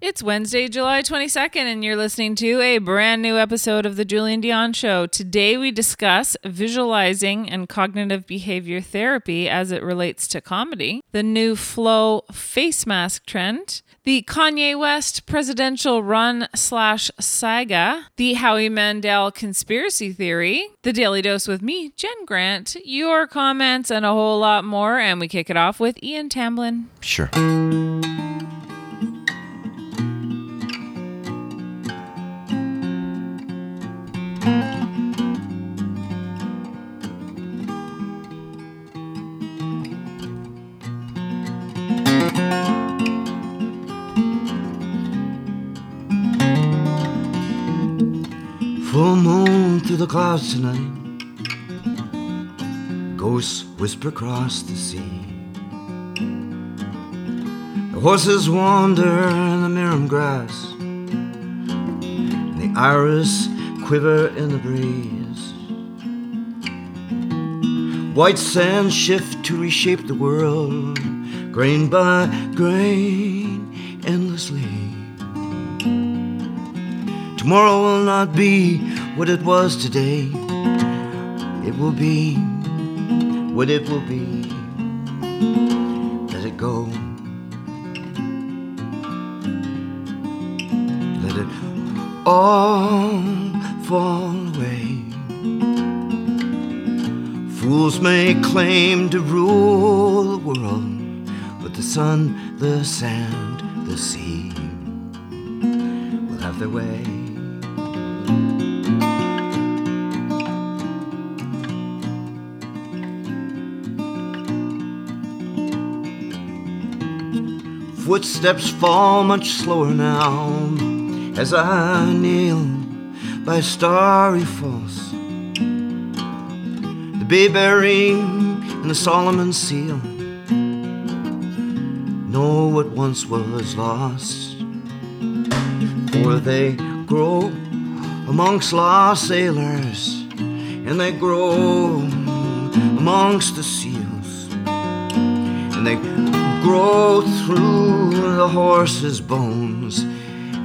It's Wednesday, July 22nd, and you're listening to a brand new episode of The Julien Dionne Show. Today, we discuss visualizing and cognitive behavior therapy as it relates to comedy, the new flow face mask trend, the Kanye West presidential run slash saga, the Howie Mandel conspiracy theory, the Daily Dose with me, Jen Grant, your comments, and a whole lot more. And we kick it off with Ian Tamblyn. Sure. Clouds tonight. Ghosts whisper across the sea. The horses wander in the marram grass. And the iris quiver in the breeze. White sands shift to reshape the world, grain by grain, endlessly. Tomorrow will not be what it was today. It will be what it will be. Let it go. Let it all fall away. Fools may claim to rule the world, but the sun, the sand, the sea will have their way. Footsteps fall much slower now as I kneel by starry falls. The bayberry and the Solomon seal know what once was lost, for they grow amongst lost sailors and they grow amongst the seals and they grow through the horse's bones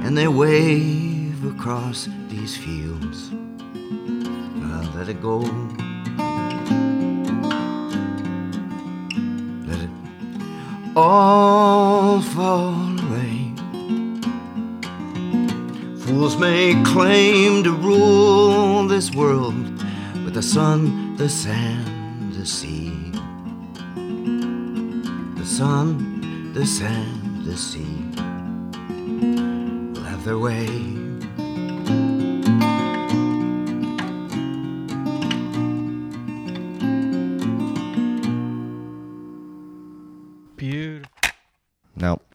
and they wave across these fields. Now let it go. Let it all fall away. Fools may claim to rule this world with the sun, the sand, the sea sun, the sand, the sea will have their way.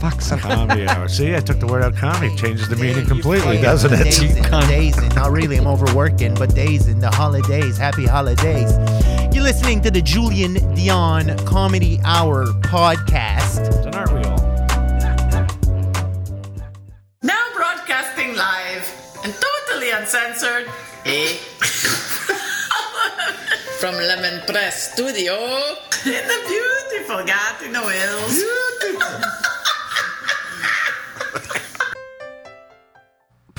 fuck. Some, comedy hour. See, I took the word out comedy. Changes the meaning completely, doesn't it? Dazing, dazing. Not really. I'm overworking, but dazing. The holidays. Happy holidays. You're listening to the Julien Dionne Comedy Hour podcast. And aren't we all? Now broadcasting live and totally uncensored, eh? From Lemon Press Studio in the beautiful Gatineau Hills.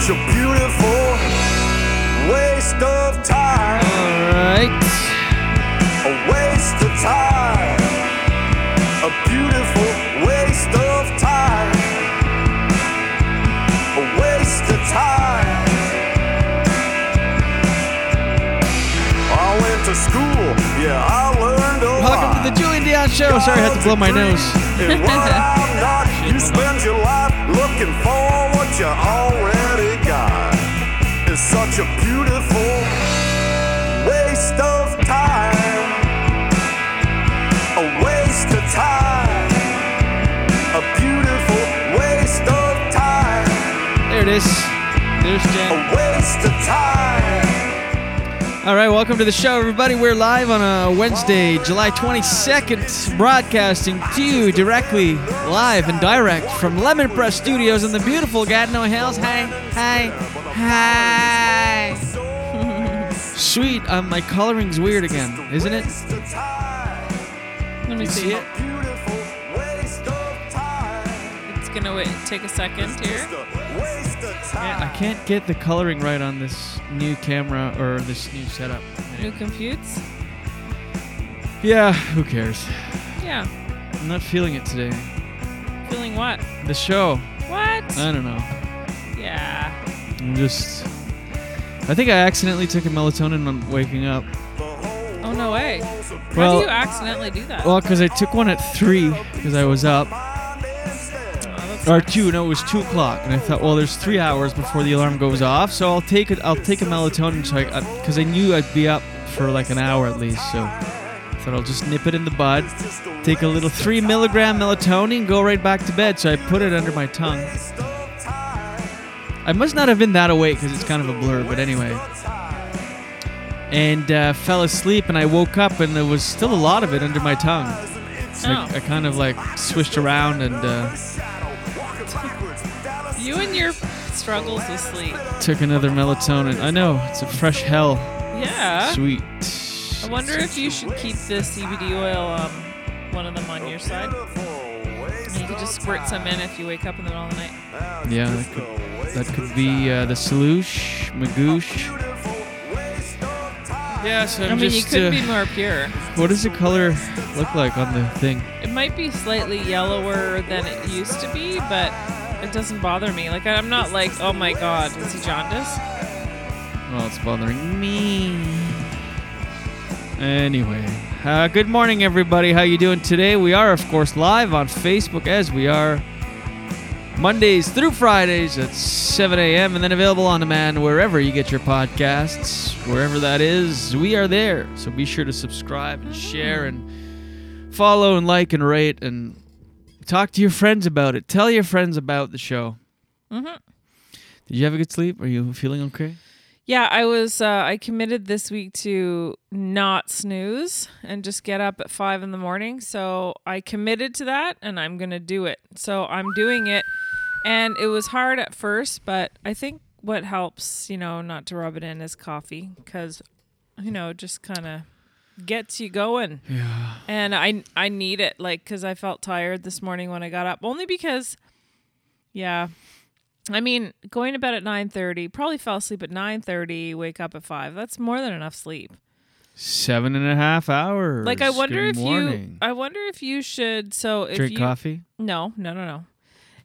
Beautiful waste of time. Alright. A waste of time. A beautiful waste of time. A waste of time. I went to school, yeah, I learned a lot. Welcome to the Julien Dionne Show. Sorry, I had to blow my nose. And what I'm not, you spend your life looking for what you already got. Such a beautiful waste of time. A waste of time. A beautiful waste of time. There it is. There's Jen. A waste of time. All right, welcome to the show, everybody. We're live on a Wednesday, July 22nd, broadcasting to you directly, live and direct from Lemon Press Studios in the beautiful Gatineau Hills. Hi, hi, hi. Sweet, um, my coloring's weird again, isn't it? Let me You see see it. It's gonna wait. Take a second here. Yeah, I can't get the coloring right on this new camera or this new setup. New computes. Yeah, who cares? Yeah. I'm not feeling it today. Feeling what? The show. What? I don't know. I'm just. I think I accidentally took a melatonin on waking up. Oh no way. How Well- do you accidentally do that? Well, because I took one at three because I was up. Oh, or two, no, it was two o'clock, and I thought, well, there's three hours before the alarm goes off, so I'll take it. I'll take a melatonin, so I, uh, because I knew I'd be up for like an hour at least, so I thought I'll just nip it in the bud, take a little three milligram melatonin, go right back to bed. So I put it under my tongue. I must not have been that awake because it's kind of a blur, but anyway. And uh, fell asleep, and I woke up, and there was still a lot of it under my tongue. So I, Oh. I kind of like swished around and uh, You and your struggles with sleep. took another melatonin. I know it's a fresh hell. Yeah. Sweet. I wonder if you should keep the CBD oil, um, one of them on your side. And you could just squirt some in if you wake up in the middle of the night. Yeah, that could, that could be uh, the Saloosh, Magoosh. Yeah, so I'm I mean, just, you could uh, be more pure. What does the color look like on the thing? It might be slightly yellower than it used to be, but it doesn't bother me. Like I'm not like, oh my god, is he jaundice? Well, it's bothering me. Anyway, uh, good morning, everybody. How you doing today? We are, of course, live on Facebook as we are Mondays through Fridays at 7 a.m. and then available on demand wherever you get your podcasts, wherever that is. We are there, so be sure to subscribe and share and follow and like and rate and talk to your friends about it. Tell your friends about the show. Mm-hmm. Did you have a good sleep? Are you feeling okay? Yeah, I was. Uh, I committed this week to not snooze and just get up at five in the morning. So I committed to that, and I'm gonna do it. So I'm doing it, and it was hard at first, but I think what helps, you know, not to rub it in, is coffee, because you know, it just kind of gets you going. Yeah. And I I need it, like, because I felt tired this morning when I got up, only because, yeah. I mean, going to bed at 9:30, probably fell asleep at 9:30, wake up at 5. That's more than enough sleep. Seven and a half hours. Like I wonder Good if morning. you I wonder if you should so if Drink you coffee? No, no, no, no.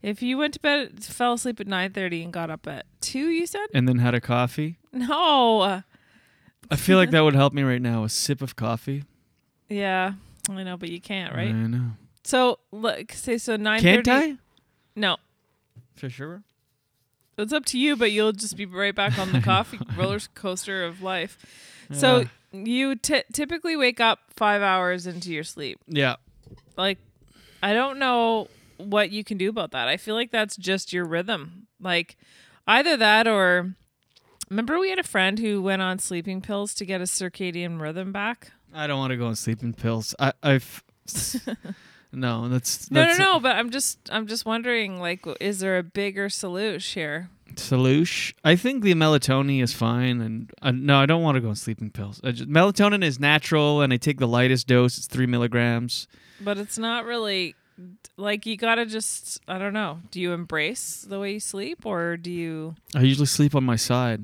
If you went to bed fell asleep at 9:30 and got up at 2, you said? and then had a coffee. No. I feel like that would help me right now. A sip of coffee. Yeah. I know, but you can't, right? I know. So, look, say so 9:30 Can't I? No. For sure. It's up to you, but you'll just be right back on the coffee roller coaster of life. So Yeah. you t- typically wake up five hours into your sleep. Yeah. Like, I don't know what you can do about that. I feel like that's just your rhythm. Like, either that or remember we had a friend who went on sleeping pills to get a circadian rhythm back. I don't want to go on sleeping pills. I, I've. no, that's, No, that's no, no. But I'm just, I'm just wondering, like, is there a bigger solution here? Saloosh. I think the melatonin is fine, and uh, no, I don't want to go on sleeping pills. Just, melatonin is natural, and I take the lightest dose. It's three milligrams. But it's not really like you gotta just I don't know. Do you embrace the way you sleep or do you I usually sleep on my side.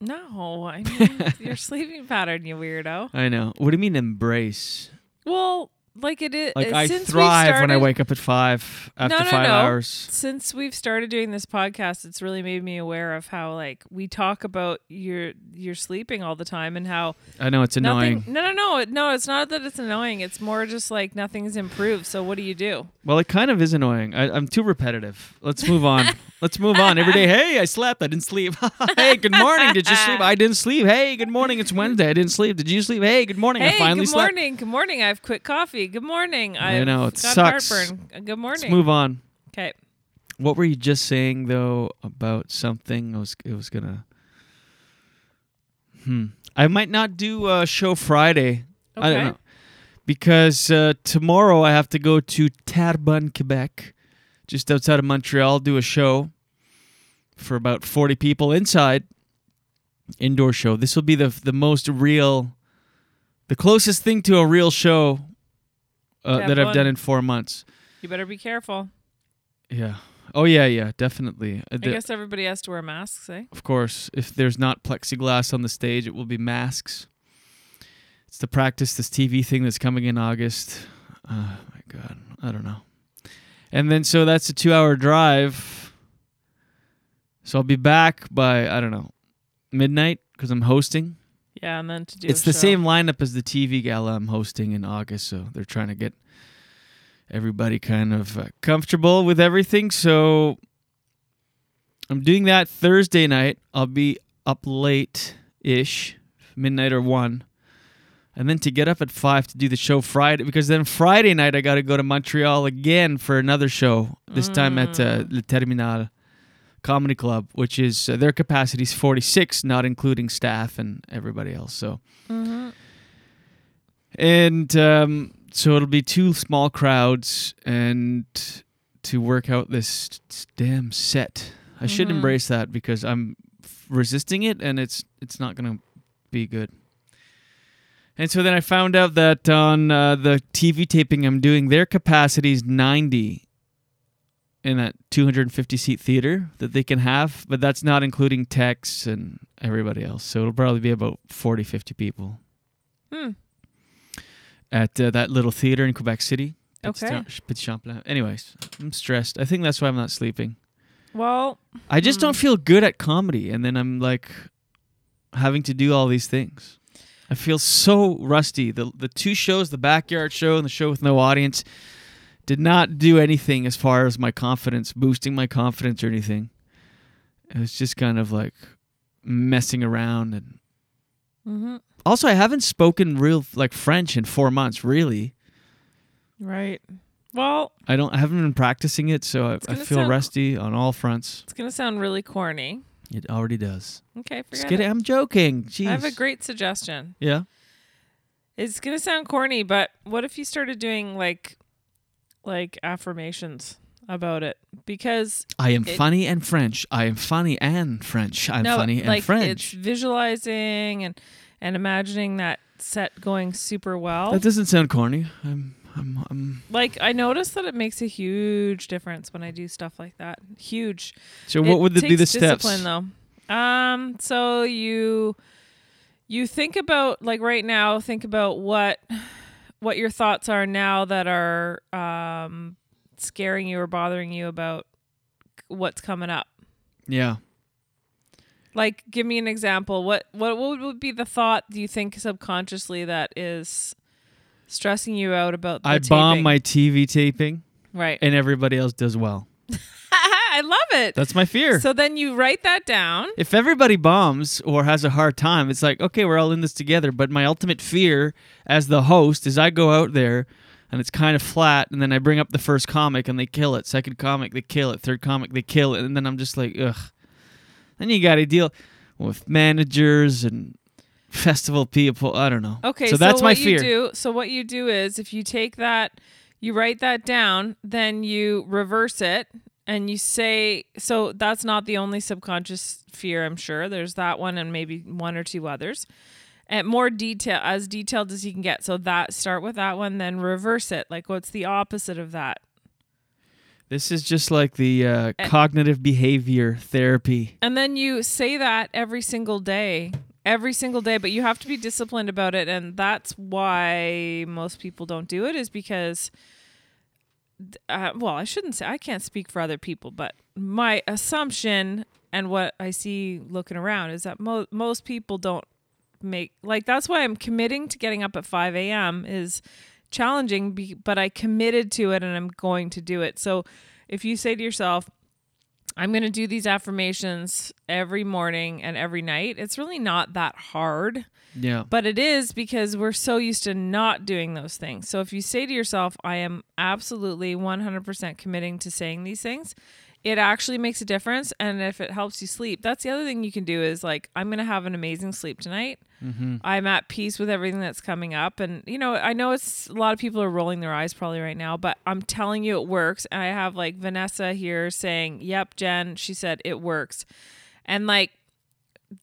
No, I mean your sleeping pattern, you weirdo. I know. What do you mean embrace? Well, like it is Like uh, I since we've thrive when I wake up at five after no, no, five no. hours. Since we've started doing this podcast, it's really made me aware of how like we talk about your your sleeping all the time and how I know it's nothing- annoying. No, no, no, no. It's not that it's annoying. It's more just like nothing's improved. So what do you do? Well, it kind of is annoying. I, I'm too repetitive. Let's move on. Let's move on. Every day, hey, I slept. I didn't sleep. hey, good morning. Did you sleep? I didn't sleep. Hey, good morning. It's Wednesday. I didn't sleep. Did you sleep? Hey, good morning. I Hey, finally good slept. morning. Good morning. I've quit coffee. Good morning. I know, it sucks. heartburn. Uh, Good morning. Let's move on. Okay. What were you just saying though about something? I was it was gonna. Hmm. I might not do a show Friday. I don't Okay. know because uh, tomorrow I have to go to Terrebonne, Quebec, just outside of Montreal, do a show for about forty people inside. Indoor show. This will be the the most real, the closest thing to a real show uh, that I've done in four months. You better be careful. Yeah. Oh yeah, yeah, definitely. Uh, I the- guess everybody has to wear masks, eh? of course, if there's not plexiglass on the stage, it will be masks. It's to practice this TV thing that's coming in August. Oh my god, I don't know. And then so that's a two-hour drive. So I'll be back by I don't know midnight because I'm hosting. Yeah, and then to do it's the show. same lineup as the TV gala I'm hosting in August, so they're trying to get everybody kind of uh, comfortable with everything. So I'm doing that Thursday night. I'll be up late ish, midnight or one. And then to get up at five to do the show Friday, because then Friday night I got to go to Montreal again for another show. This time at uh, Le Terminal Comedy Club, which is uh, their capacity is 46, not including staff and everybody else. So Mhm. and um, so it'll be two small crowds and to work out this damn set. I should Mhm. embrace that because I'm resisting it and it's it's not going to be good. And so then I found out that on uh, the TV taping I'm doing, their capacity is 90 in that 250 seat theater that they can have, but that's not including techs and everybody else. So it'll probably be about 40, 50 people Hmm. at uh, that little theater in Quebec City. Okay. Petit Champlain. Anyways, I'm stressed. I think that's why I'm not sleeping. Well, I just don't feel good at comedy, and then I'm like having to do all these things. I feel so rusty. The the two shows, the backyard show and the show with no audience, did not do anything as far as my confidence, boosting my confidence or anything. It was just kind of like messing around and Mm-hmm. also I haven't spoken real like French in 4 months, really. Right. Well, I don't I haven't been practicing it, so I, I feel sound- rusty on all fronts. it's gonna sound really corny. It already does. Okay, Just forget kidding. it. I'm joking. Jeez. I have a great suggestion. Yeah. It's gonna sound corny, but what if you started doing like like affirmations about it? Because I am it- funny and French. I am funny and French. I'm no, funny and like French. It's visualizing and and imagining that set going super well. That doesn't sound corny. I'm I'm I'm like I noticed that it makes a huge difference when I do stuff like that. Huge. So what would the- be the steps? Discipline though. Um. So you you think about like right now. Think about what what your thoughts are now that are um scaring you or bothering you about what's coming up. yeah. Like, give me an example. What what what would be the thought? Do you think subconsciously that is stressing you out about? The I bomb my TV taping. Right. And everybody else does well. I love it. That's my fear. So then you write that down. if everybody bombs or has a hard time, it's like, okay, we're all in this together. But my ultimate fear as the host is I go out there and it's kind of flat, and then I bring up the first comic and they kill it. Second comic, they kill it. Third comic, they kill it. And then I'm just like, ugh. Then you got to deal with managers and festival people. I don't know. Okay, So that's what my you fear. do, so what you do is if you take that, you write that down, then you reverse it and you say so that's not the only subconscious fear, I'm sure. There's that one and maybe one or two others. and more detail as detailed as you can get. So that start with that one, then reverse it. Like what's the opposite of that? This is just like the uh, Eh. cognitive behavior therapy. And then you say that every single day, every single day, but you have to be disciplined about it. And that's why most people don't do it, is because, uh, well, I shouldn't say, I can't speak for other people, but my assumption and what I see looking around is that mo- most people don't make, like, that's why I'm committing to getting up at 5 a.m. is challenging, be- but I committed to it and I'm going to do it. So if you say to yourself, I'm going to do these affirmations every morning and every night. It's really not that hard. Yeah. But it is because we're so used to not doing those things. So if you say to yourself, I am absolutely 100% committing to saying these things, it actually makes a difference. And if it helps you sleep, that's the other thing you can do is like, I'm going to have an amazing sleep tonight. Mhm. I'm at peace with everything that's coming up. And, you know, I know it's a lot of people are rolling their eyes probably right now, but I'm telling you it works. And I have like Vanessa here saying, Yep, Jen, she said it works. And like,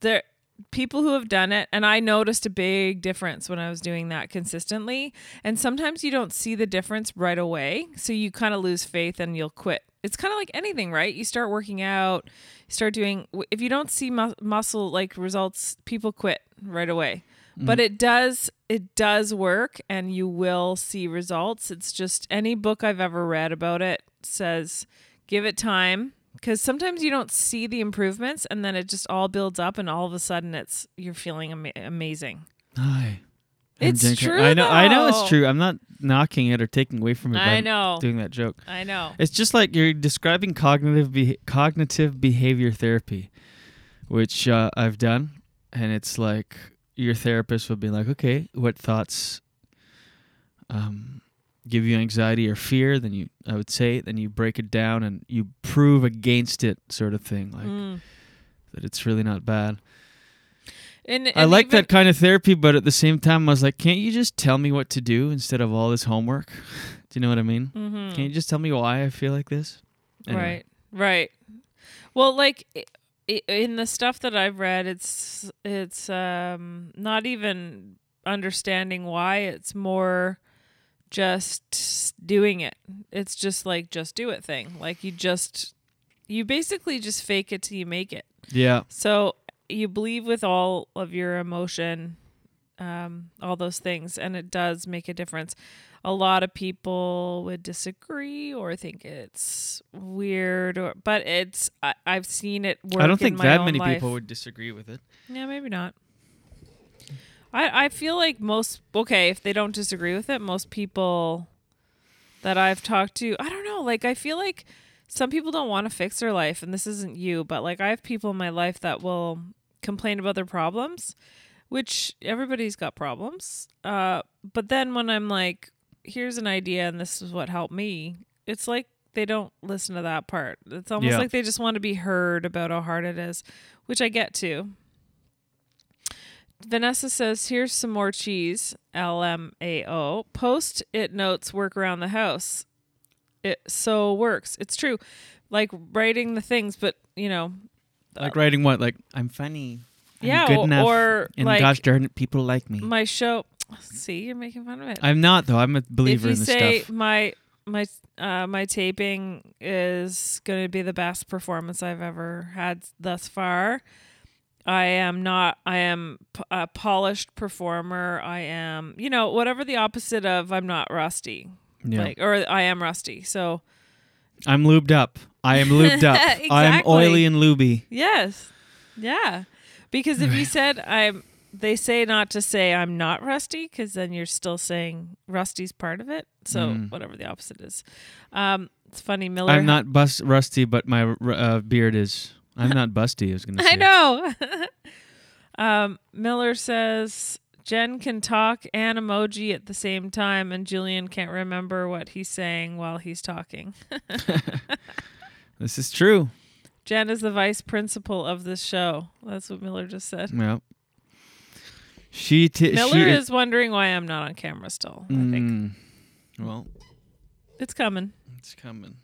there, people who have done it, and I noticed a big difference when I was doing that consistently. And sometimes you don't see the difference right away. So you kind of lose faith and you'll quit. It's kind of like anything, right? You start working out, start doing, if you don't see mu- muscle like results, people quit right away. But Mhm. it does, it does work and you will see results. It's just any book I've ever read about it says give it time because sometimes you don't see the improvements and then it just all builds up and all of a sudden it's you're feeling ama- amazing. Hi. It's true, I know. I know it's true. I'm not knocking it or taking away from it. I know. Doing that joke. I know. It's just like you're describing cognitive be- cognitive behavior therapy, which uh, I've done, and it's like your therapist would be like, "Okay, what thoughts um, give you anxiety or fear?" Then you, I would say, then you break it down and you prove against it, sort of thing, like Mm. that it's really not bad. And, I like that kind of therapy, but at the same time, I was like, can't you just tell me what to do instead of all this homework? Do you know what I mean? Mhm. Can't you just tell me why I feel like this? Anyway. Right. Right. Well, like in the stuff that I've read, it's it's um not even understanding why. It's more just doing it. It's just like just do it thing. Like you just you basically just fake it till you make it. Yeah. So you believe with all of your emotion, um, all those things, and it does make a difference. A lot of people would disagree or think it's weird, or but it's I, I've seen it work. I don't in think that many life. people would disagree with it. Yeah, maybe not. I I feel like most okay if they don't disagree with it, most people that I've talked to, I don't know, like I feel like some people don't want to fix their life, and this isn't you, but like I have people in my life that will complain about their problems, which everybody's got problems. Uh, but then when I'm like, here's an idea, and this is what helped me, it's like they don't listen to that part. It's almost Yeah. like they just want to be heard about how hard it is, which I get too. Vanessa says, "Here's some more cheese." LMAO. Post it notes work around the house. It so works. It's true. Like writing the things, but you know, Like writing what? Like I'm funny. I'm Yeah, good enough, or, and like, gosh darn it, people like me. my show. See, you're making fun of it. I'm not though. I'm a believer if you in the say stuff. my my uh, my taping is going to be the best performance I've ever had thus far. I am not. I am p- a polished performer. I am, you know, whatever the opposite of I'm not rusty. Yeah. Like, or I am rusty. So I'm lubed up. I am lubed up. I am oily and luby. Yes. Yeah. Because if you said I'm they say not to say I'm not rusty because then you're still saying rusty's part of it. So Mm. whatever the opposite is. Um it's funny Miller I'm not bust rusty, but my r- uh, beard is. I'm not busty. I was gonna say. I know. um Miller says Jen can talk and emoji at the same time and Julien can't remember what he's saying while he's talking. This is true. Jen is the vice principal of this show. That's what Miller just said. Yeah. She t- Miller she is wondering why I'm not on camera still. I think Mm, well, it's coming. it's coming.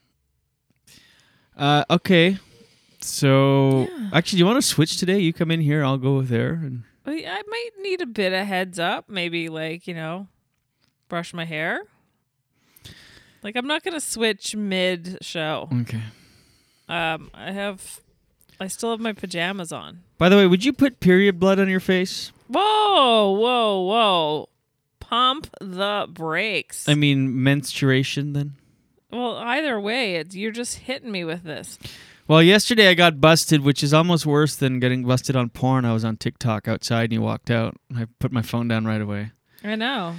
Uh, okay. So actually, do you want to switch today? You come in here, I'll go there, and I might need a bit of heads up. Maybe like you know, brush my hair. Like I'm not gonna switch mid show. Okay. Um, I have, I still have my pajamas on. By the way, would you put period blood on your face? Whoa, whoa, whoa! Pump the brakes. I mean, menstruation then? well, either way, it's you're just hitting me with this. Well, yesterday I got busted, which is almost worse than getting busted on porn. I was on TikTok outside and you walked out. I put my phone down right away. I know.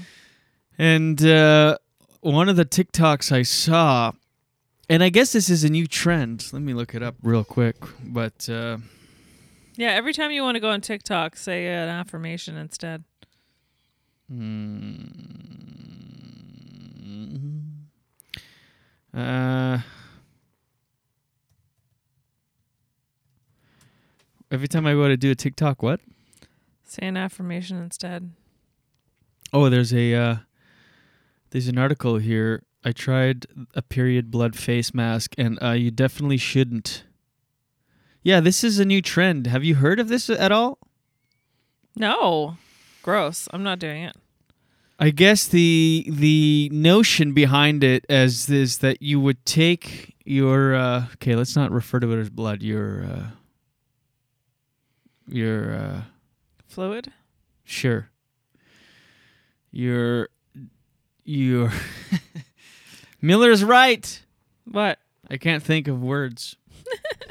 And uh, one of the TikToks I saw, and I guess this is a new trend. Let me look it up real quick. But uh, Yeah, every time you want to go on TikTok, say an affirmation instead. Hmm. uh, every time I go to do a TikTok, what? Say an affirmation instead. Oh, there's a uh, there's an article here. I tried a period blood face mask, and uh, you definitely shouldn't. Yeah, this is a new trend. Have you heard of this at all? No, gross. I'm not doing it. I guess the the notion behind it as is that you would take your uh, okay, let's not refer to it as blood. Your uh, your uh, Fluid. sure. Your your Miller's right. What? I can't think of words.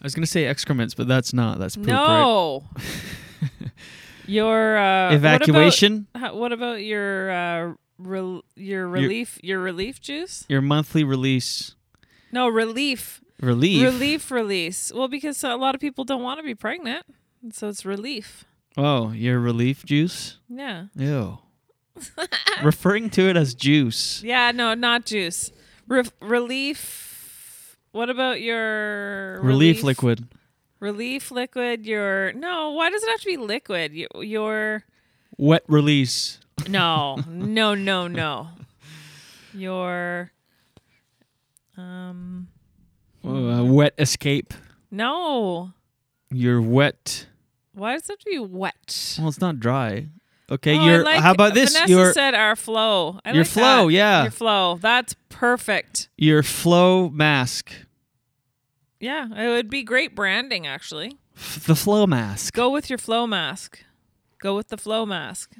I was gonna say excrements, but that's not. That's poop, right? no. your uh, Evacuation? What about, what about your uh, rel- your relief your relief juice? Your monthly release. No relief. Relief? Relief release. Well, because a lot of people don't want to be pregnant, so it's relief. Oh, your relief juice? Yeah. Ew. Referring to it as juice. Yeah. No, not juice. Re- relief. What about your Relief liquid. Relief liquid. Your no. Why does it have to be liquid? Your, your Wet release. no, no, no, no. Your um Uh, wet escape. no. You're wet. Why does it have to be wet? Well, it's not dry. Okay, Oh, I you're. like- how about this? Vanessa your said our flow. I your like flow, that. yeah. Your flow. That's perfect. your flow mask. Yeah, it would be great branding actually. F- the flow mask. Go with your flow mask. Go with the flow mask.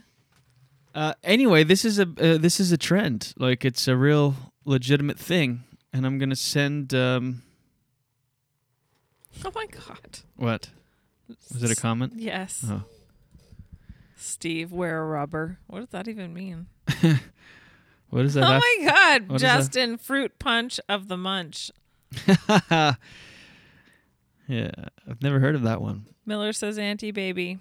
Uh, anyway, this is a uh, this is a trend. Like it's a real legitimate thing, and I'm gonna send. Um, Oh my god. what? Was it a comment? Yes. Oh. Steve, wear a rubber. What does that even mean? What is that? oh my god, what? Justin, fruit punch of the munch. yeah, I've never heard of that one. Miller says anti baby.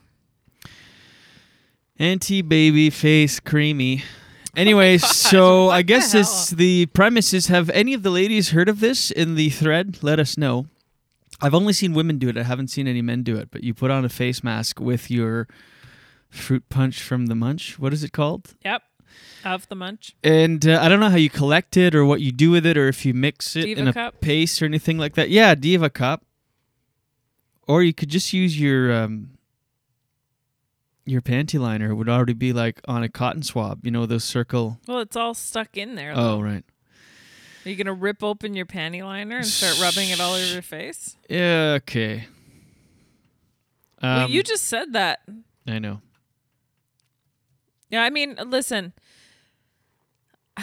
Anti baby face creamy. Oh anyway, so I guess the it's the premise is have any of the ladies heard of this in the thread? Let us know. I've only seen women do it. I haven't seen any men do it. But you put on a face mask with your fruit punch from the munch. What is it called? Yep. Of the munch. And uh, I don't know how you collect it or what you do with it or if you mix it Diva in a paste or anything like that. Yeah, Diva cup. Or you could just use your um, your panty liner. It would already be like on a cotton swab. You know those circle. Well, it's all stuck in there. Oh though. right. Are you gonna rip open your panty liner and start rubbing it all over your face? Yeah. Okay. well, Um, you just said that. I know. Yeah, I mean, listen.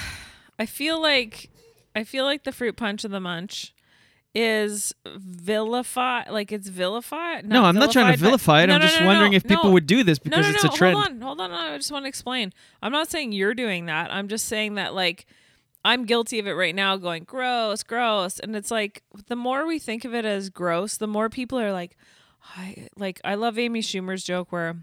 I feel like I feel like the fruit punch of the munch is vilify like it's vilified. No, I'm not trying to vilify it. No, I'm no, just no, wondering if people would do this because it's a trend. Hold on, hold on, I just want to explain. I'm not saying you're doing that. I'm just saying that like I'm guilty of it right now, going gross, gross, and it's like the more we think of it as gross, the more people are like, I like I love Amy Schumer's joke where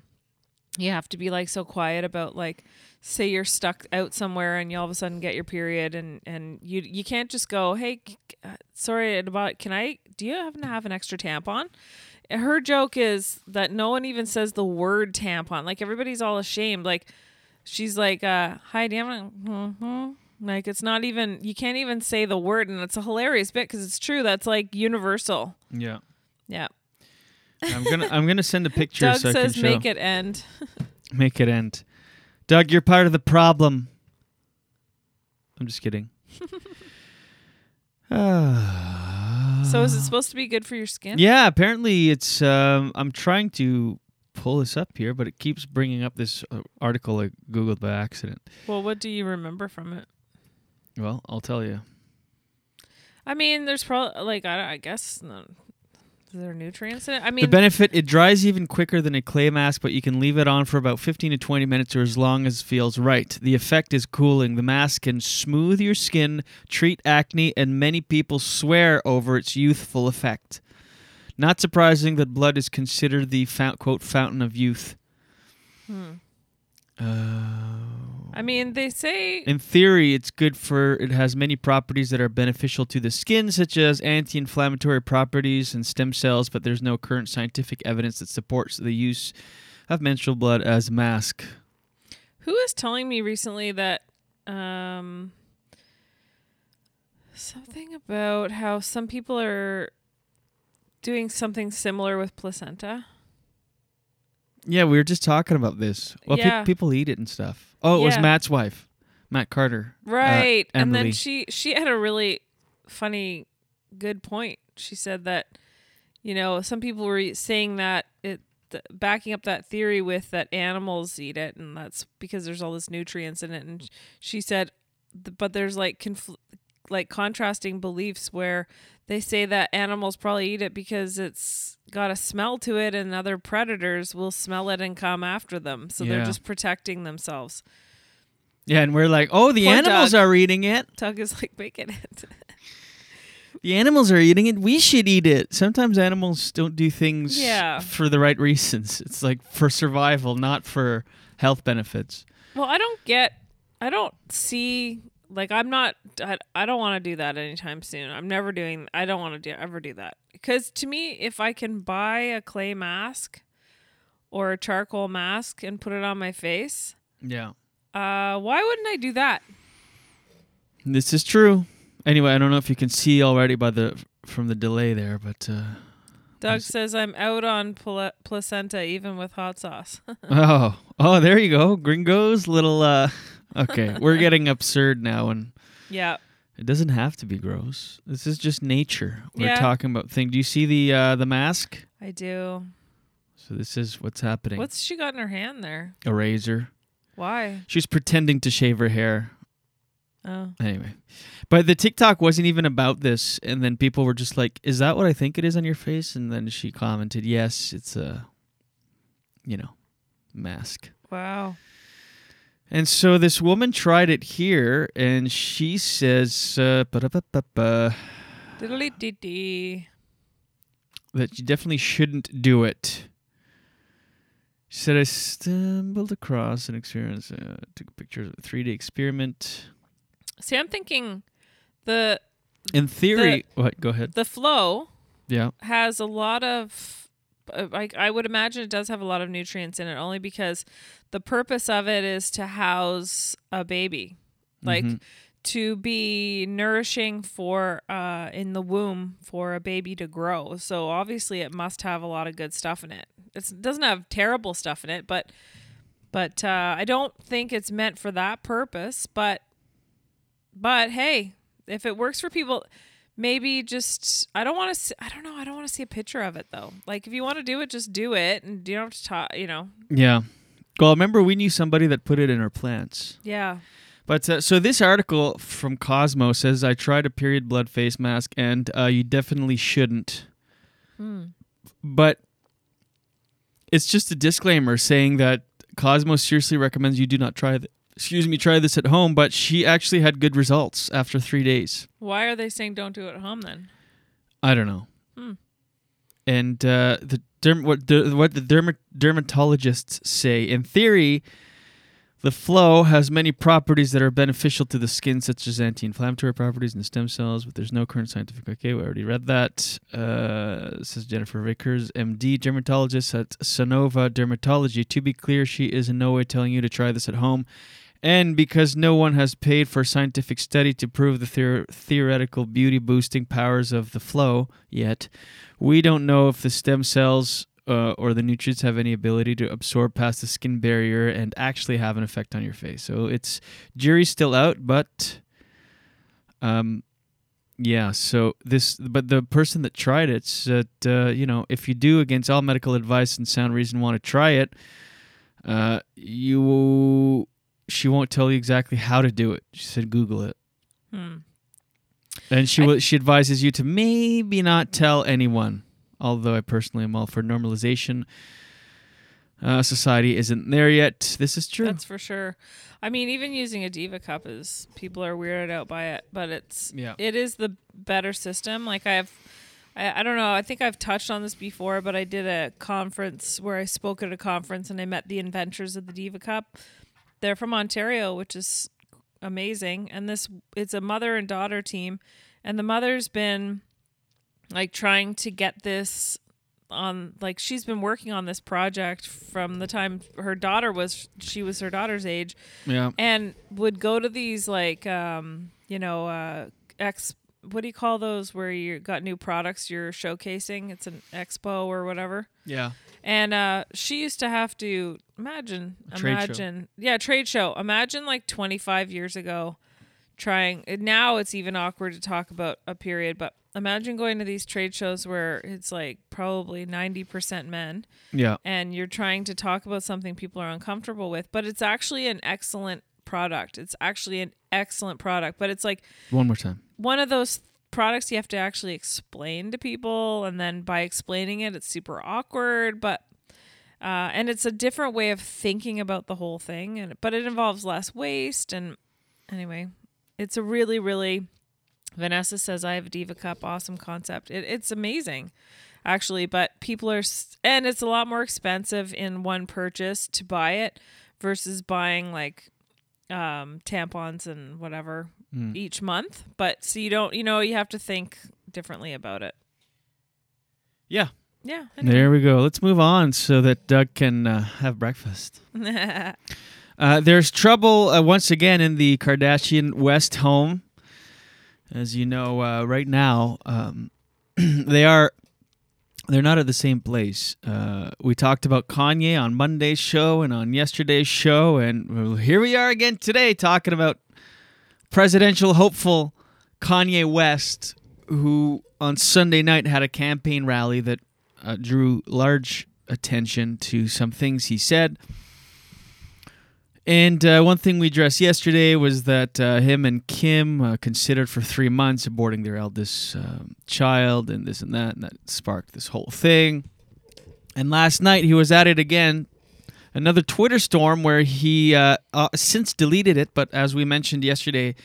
you have to be like so quiet about like say you're stuck out somewhere and you all of a sudden get your period and and you you can't just go hey uh, sorry about can i do you happen to have an extra tampon? Her joke is that no one even says the word tampon. Like everybody's all ashamed. Like she's like uh hi a mhm?" Like it's not even you can't even say the word and it's a hilarious bit because it's true that's like universal Yeah. yeah I'm gonna I'm gonna send a picture Doug so says make it end. Make it end. Doug, you're part of the problem. I'm just kidding. so is it supposed to be good for your skin? Yeah, apparently it's. Um, I'm trying to pull this up here, but it keeps bringing up this uh, article I googled by accident. Well, what do you remember from it? Well, I'll tell you. I mean, there's probably like I, I guess no, is there nutrients in it? I mean, the benefit it dries even quicker than a clay mask, but you can leave it on for about 15 to 20 minutes or as long as feels right. The effect is cooling. The mask can smooth your skin, treat acne, and many people swear over its youthful effect. Not surprising that blood is considered the fount, quote fountain of youth. Hmm. Uh, I mean, they say in theory, it's good for. It has many properties that are beneficial to the skin, such as anti-inflammatory properties and stem cells. But there's no current scientific evidence that supports the use of menstrual blood as a mask. who was telling me recently that um something about how some people are doing something similar with placenta. Yeah, we were just talking about this. Well, pe- Yeah. people eat it and stuff. Oh, it was Yeah. Matt's wife, Matt Carter. uh, Right. and then she she had a really funny good point. She said that you know, some people were saying that it th- backing up that theory with that animals eat it and that's because there's all this nutrients in it and she said th- but there's like confl- like contrasting beliefs where they say that animals probably eat it because it's got a smell to it and other predators will smell it and come after them so Yeah. they're just protecting themselves Yeah, and we're like, oh, the Poor animals Doug. are eating it. Doug is like making it. The animals are eating it. We should eat it. Sometimes animals don't do things Yeah. for the right reasons. It's like for survival, not for health benefits. Well, I don't get. I don't see. Like, I'm not. I, I don't want to do that anytime soon. I'm never doing. I don't want to do ever do that because to me, if I can buy a clay mask or a charcoal mask and put it on my face, Yeah. uh, why wouldn't I do that? This is true. Anyway, I don't know if you can see already by the from the delay there, but uh, Doug says I'm out on pla- placenta even with hot sauce. oh, oh, there you go, Gringos. Little. uh Okay, we're getting absurd now, and yeah. it doesn't have to be gross. This is just nature. We're Yeah. talking about thing. Do you see the uh the mask? I do. So this is what's happening. What's she got in her hand there? a razor? Why? She's pretending to shave her hair. Oh. Anyway, but the TikTok wasn't even about this, and then people were just like, "Is that what I think it is on your face?" And then she commented, "Yes, it's a, you know, mask." Wow. And so this woman tried it here, and she says uh, that you definitely shouldn't do it. She said, "I stumbled across an experience, uh, took pictures of a three-day experiment." See, I'm thinking the In theory, what? Go ahead. the flow Yeah. has a lot of I, I would imagine it does have a lot of nutrients in it only because the purpose of it is to house a baby. Like Mhm. to be nourishing for uh in the womb for a baby to grow. So obviously it must have a lot of good stuff in it. It's, it doesn't have terrible stuff in it but but uh, i don't think it's meant for that purpose but but hey, if it works for people, maybe just I don't want to. I don't know. I don't want to see a picture of it though. Like if you want to do it, just do it, and you don't have to talk. You know. Yeah. Well, remember we knew somebody that put it in her plants. Yeah. But uh, so this article from Cosmo says I tried a period blood face mask and uh, you definitely shouldn't. Hmm. But it's just a disclaimer saying that Cosmo seriously recommends you do not try th- excuse me try this at home. But she actually had good results after three days. Why are they saying don't do it at home then? I don't know. Hmm. And uh, the derm- what the what the derma- dermatologists say in theory, the flow has many properties that are beneficial to the skin, such as anti-inflammatory properties and stem cells. But there's no current scientific. Okay, we already read that. Uh, says Jennifer Vickers, MD, dermatologist at Sonova Dermatology. To be clear, she is in no way telling you to try this at home. And because no one has paid for scientific study to prove the theor- theoretical beauty boosting powers of the flow yet, we don't know if the stem cells uh, or the nutrients have any ability to absorb past the skin barrier and actually have an effect on your face. So it's jury's still out, but um, yeah. So this, but the person that tried it said, uh, you know, if you do against all medical advice and sound reason want to try it, uh, you she won't tell you exactly how to do it. She said Google it. Hmm. And she will, she advises you to maybe not tell anyone. Although I personally am all for normalization. Uh, society isn't there yet. This is true. That's for sure. I mean, even using a Diva cup is people are weirded out by it, but it's Yeah. it is the better system. Like I have, I, I don't know. I think I've touched on this before, but I did a conference where I spoke at a conference and I met the inventors of the Diva cup. They're from Ontario, which is amazing. And this it's a mother and daughter team, and the mother's been like trying to get this on like she's been working on this project from the time her daughter was she was her daughter's age Yeah. and would go to these like um you know uh ex what do you call those where you got new products you're showcasing it's an expo or whatever Yeah. And uh she used to have to imagine trade show. imagine yeah trade show imagine like 25 years ago trying now it's even awkward to talk about a period but imagine going to these trade shows where it's like probably 90% men Yeah. and you're trying to talk about something people are uncomfortable with but it's actually an excellent product it's actually an excellent product but it's like One more time. one of those products you have to actually explain to people and then by explaining it it's super awkward but uh, and it's a different way of thinking about the whole thing and but it involves less waste and anyway it's a really really vanessa says i have a diva cup awesome concept. It, it's amazing actually but people are and it's a lot more expensive in one purchase to buy it versus buying like um, tampons and whatever Mm. each month but so you don't you know you have to think differently about it Yeah. yeah There we go. Let's move on so that Doug can uh, have breakfast. Uh, there's trouble uh, once again in the Kardashian West home. As you know, uh, right now um, they are they're not at the same place. Uh, we talked about Kanye on Monday's show and on yesterday's show, and here we are again today talking about presidential hopeful Kanye West, who on Sunday night had a campaign rally that uh, drew large attention to some things he said. And uh, one thing we addressed yesterday was that uh, him and Kim uh, considered for three months aborting their eldest um, child, and this and that, and that sparked this whole thing. And last night he was at it again, another Twitter storm where he uh, uh, since deleted it. But as we mentioned yesterday,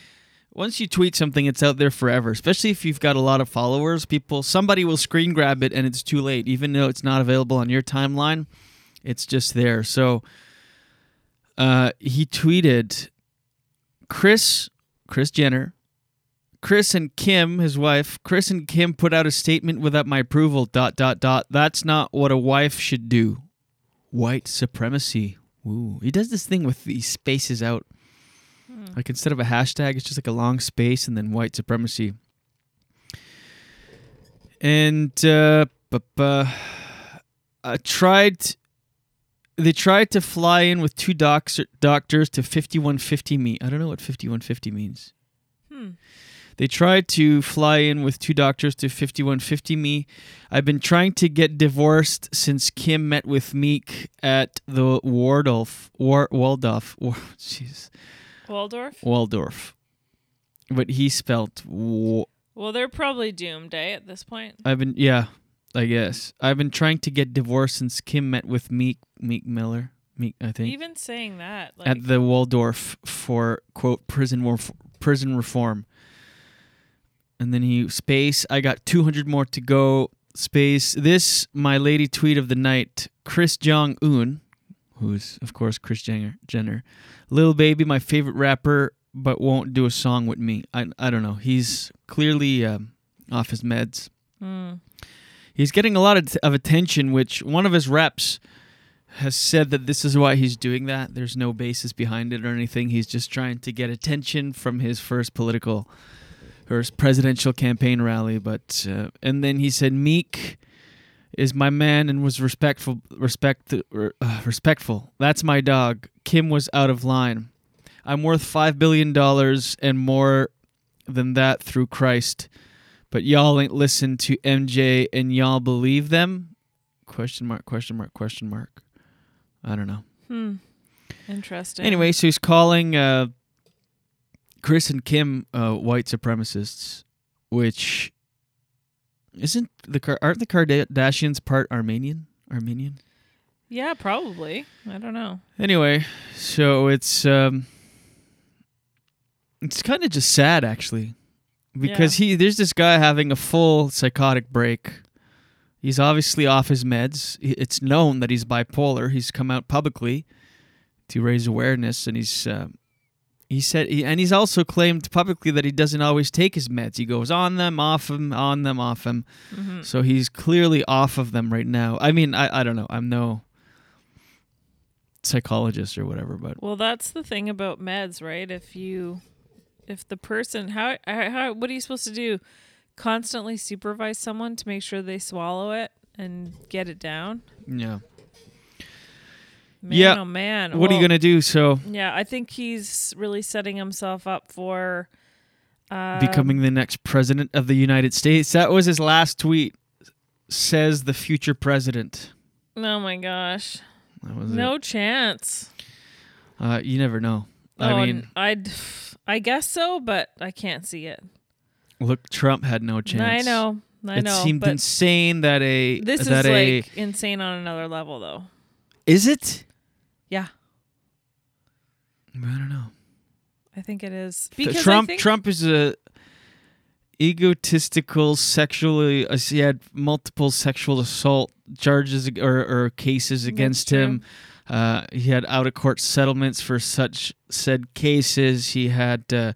once you tweet something, it's out there forever. Especially if you've got a lot of followers, people somebody will screen grab it, and it's too late. Even though it's not available on your timeline, it's just there. So uh, he tweeted Kris Kris Jenner, Kris and Kim, his wife, Kris and Kim put out a statement without my approval. Dot dot dot. That's not what a wife should do. White supremacy. Ooh, he does this thing with these spaces out. Like instead of a hashtag, it's just like a long space and then white supremacy. And uh, bu- bu- I tried they tried to fly in with two docs- doctors to 5150 me. I don't know what 5150 means. Hmm. They tried to fly in with two doctors to 5150 me. I've been trying to get divorced since Kim met with Meek at the Waldorf. War, Waldorf. War, jeez. Waldorf? Waldorf. But he spelt. Wa- Well, they're probably doomed, eh, at this point. I've been yeah, I guess. I've been trying to get divorced since Kim met with Meek Meek Miller. Meek, I think. Even saying that, like, at the Waldorf for quote prison warf- prison reform. And then he space. I got 200 more to go. Space. This my lady tweet of the night. Kris Jong Un, who's of course Kris Jenner. Jenner, Lil Baby, my favorite rapper, but won't do a song with me. I I don't know. He's clearly um, off his meds. Mm. He's getting a lot of, of attention, which one of his reps has said that this is why he's doing that. There's no basis behind it or anything. He's just trying to get attention from his first political his presidential campaign rally. But uh, and then he said Meek is my man and was respectful. Respect, uh, respectful. That's my dog. Kim was out of line. I'm worth five billion dollars and more than that through Christ, but y'all ain't listen to MJ and y'all believe them? Question mark? Question mark? Question mark? I don't know. Hmm. Interesting. Anyway, so he's calling uh, Kris and Kim uh, white supremacists, which isn't the aren't the Kardashians part Armenian? Armenian? Yeah, probably. I don't know. Anyway, so it's um, it's kind of just sad actually, because he there's this guy having a full psychotic break. He's obviously off his meds. It's known that he's bipolar. He's come out publicly to raise awareness, and he's uh, he said, he, and he's also claimed publicly that he doesn't always take his meds. He goes on them, off them, on them, off them. Mhm. So he's clearly off of them right now. I mean, I I don't know. I'm no psychologist or whatever, but Well, that's the thing about meds, right? If you, if the person, how, how what are you supposed to do? Constantly supervise someone to make sure they swallow it and get it down. yeah. Man, yeah. oh man. What are you gonna do? So Yeah, I think he's really setting himself up for uh, becoming the next president of the United States. That was his last tweet. Says the future president. Oh my gosh. That was no it. chance. Uh, you never know. Oh, I mean, I'd, I guess so, but I can't see it. look, Trump had no chance. I know, I it know, It seemed insane that a This is a like insane on another level, though. is it? Yeah, I don't know. I think it is. Because Trump think- Trump is a egotistical sexually uh, he had multiple sexual assault charges or, or cases against him. Uh, he had out of court settlements for such said cases. He had uh,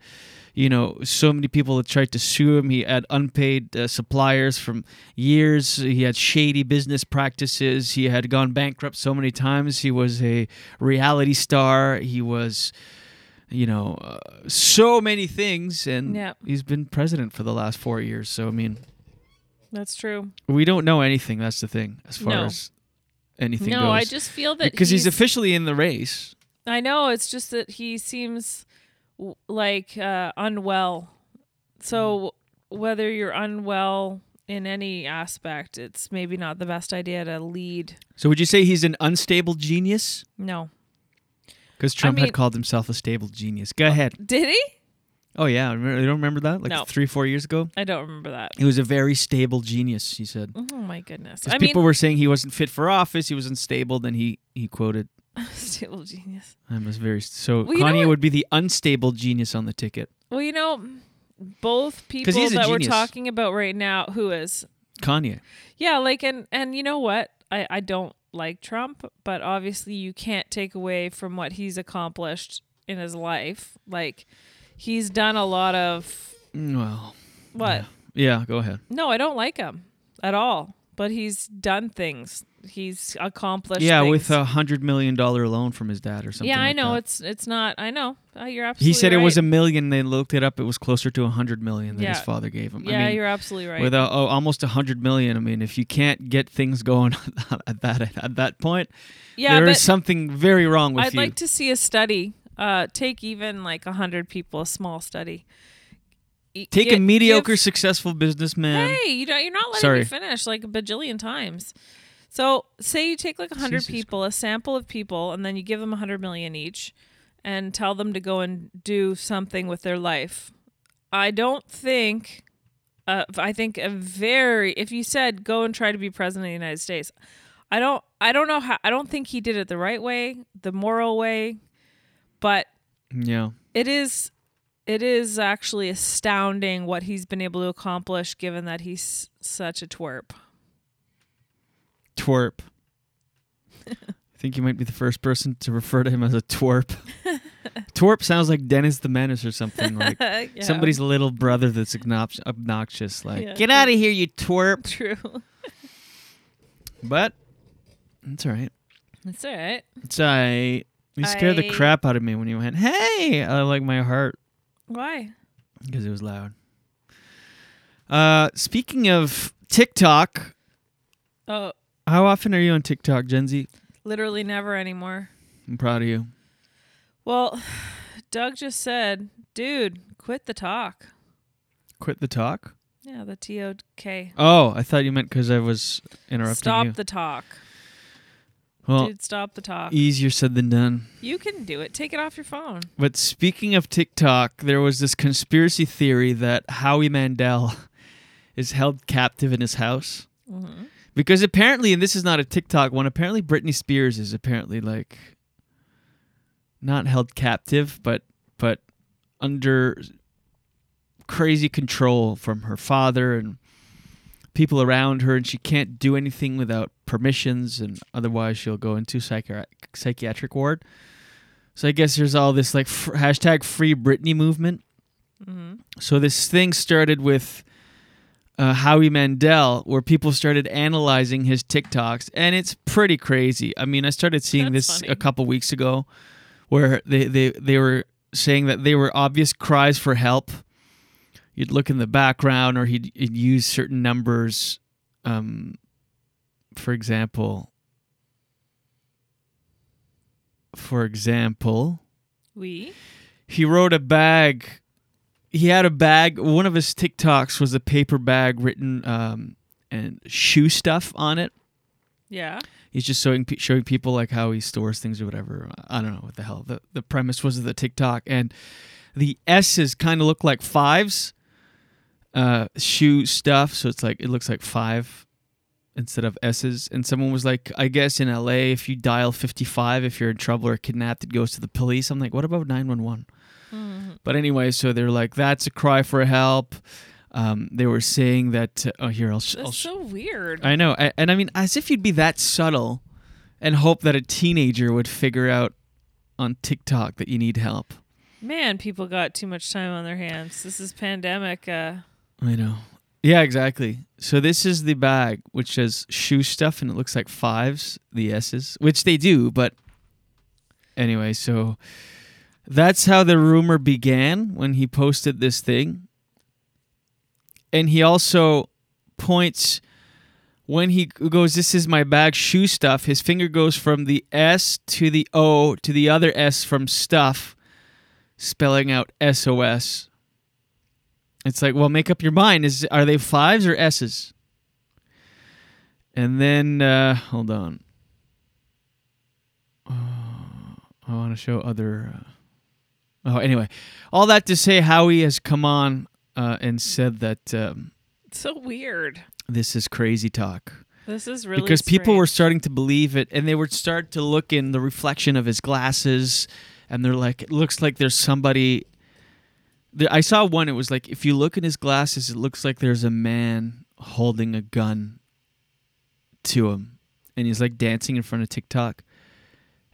you know so many people that tried to sue him he had unpaid uh, suppliers from years he had shady business practices he had gone bankrupt so many times he was a reality star he was you know, uh, so many things, and Yeah. he's been president for the last four years. So I mean, That's true. we don't know anything. That's the thing, as far No. as anything No, goes. I just feel that because he's, he's- officially in the race. I know it's just that he seems w- like uh, unwell. So whether you're unwell in any aspect, it's maybe not the best idea to lead. So would you say he's an unstable genius? No, Because Trump mean- had called himself a stable genius. Go ahead. did he? Oh yeah, remember, you don't remember that? Like No. three, four years ago. I don't remember that. He was a very stable genius. He said. Oh my goodness! 'Cause I people mean, were saying he wasn't fit for office. He was unstable. Then he he quoted. Stable genius. I'm a very so. Well, Kanye would be the unstable genius on the ticket. Well, you know, both people that we're talking about right now, who is Kanye. Yeah, like and and you know what? I I don't like Trump, but obviously you can't take away from what he's accomplished in his life. Like he's done a lot of mm, Well, what? yeah. Go ahead. No, I don't like him at all. But he's done things. He's accomplished. Yeah, things. with a hundred million dollar loan from his dad or something. yeah, I like know that. it's it's not. I know. Uh, you're absolutely. He said it was a million. They looked it up. It was closer to a hundred million that his father gave him. I Yeah, mean, you're absolutely right. With a, oh, almost a hundred million, I mean, if you can't get things going at that at that point, Yeah, there is something very wrong with I'd you. like to see a study. Uh, take even like a hundred people, a small study. Take gi- a mediocre, give- successful businessman. Hey, you don't, you're not letting Sorry. me finish like a bajillion times. So, say you take like a hundred Jesus people, a sample of people, and then you give them a hundred million each, and tell them to go and do something with their life. I don't think. Uh, I think a very. If you said go and try to be president of the United States, I don't. I don't know how. I don't think he did it the right way, the moral way, but Yeah. it is it is actually astounding what he's been able to accomplish given that he's such a twerp. Twerp. I think you might be the first person to refer to him as a twerp. twerp sounds like Dennis the Menace or something like Yeah. somebody's little brother that's obnox- obnoxious. Like, Yeah, get out of here, you twerp. True. But it's all right. That's all right. It's all right. You scared the crap out of me when you went, "Hey!" I like my heart Why? because it was loud. Uh, speaking of TikTok, Oh, How often are you on TikTok, Gen Z? literally never anymore. I'm proud of you. Well, Doug just said, dude, quit the talk. Quit the talk. Yeah, the T O K. Oh, I thought you meant because I was interrupting Stop you. the talk. well, dude, stop the talk. easier said than done. You can do it. Take it off your phone. But speaking of TikTok, there was this conspiracy theory that Howie Mandel is held captive in his house. Mhm. Because apparently, and this is not a TikTok one, apparently Britney Spears is apparently like not held captive, but but under crazy control from her father and people around her, and she can't do anything without permissions, and otherwise she'll go into psychi- psychiatric ward. So I guess there's all this like f- hashtag Free Britney movement. Mhm. So this thing started with uh, Howie Mandel, where people started analyzing his TikToks, and it's pretty crazy. I mean, I started seeing That's this funny. a couple weeks ago, where they, they they were saying that they were obvious cries for help. You'd look in the background, or he'd, he'd use certain numbers. Um, for example, for example, We? he wrote a bag. He had a bag. One of his TikToks was a paper bag written um, and shoe stuff on it. Yeah. He's just showing showing people like how he stores things or whatever. I don't know what the hell the the premise was of the TikTok, and the S's kind of look like fives. Uh, shoe stuff, so it's like it looks like five instead of S's. And someone was like, I guess in LA, if you dial fifty five, if you're in trouble or kidnapped, it goes to the police. I'm like, what about nine one one? Mhm. But anyway, so they're like, that's a cry for help. Um, they were saying that. Uh, oh, here I'll. sh- I'll That's sh- so weird. I know, a- and I mean, as if you'd be that subtle, and hope that a teenager would figure out on TikTok that you need help. Man, people got too much time on their hands. This is pandemic. Uh, I know. Yeah, exactly. So this is the bag which says shoe stuff, and it looks like fives, the S's, which they do. But anyway, so that's how the rumor began when he posted this thing. And he also points when he goes, This is my bag, shoe stuff. His finger goes from the S to the O to the other S from stuff, spelling out SOS. It's like, well, make up your mind. Is are they fives or S's? And then uh, hold on. Uh, I want to show other. Uh, oh, anyway, all that to say, Howie has come on uh, and said that um, it's so weird. this is crazy talk. This is really because people were starting to believe it, and they would start to look in the reflection of his glasses, and they're like, it looks like there's somebody. I saw one. It was like if you look in his glasses, it looks like there's a man holding a gun to him, and he's like dancing in front of TikTok.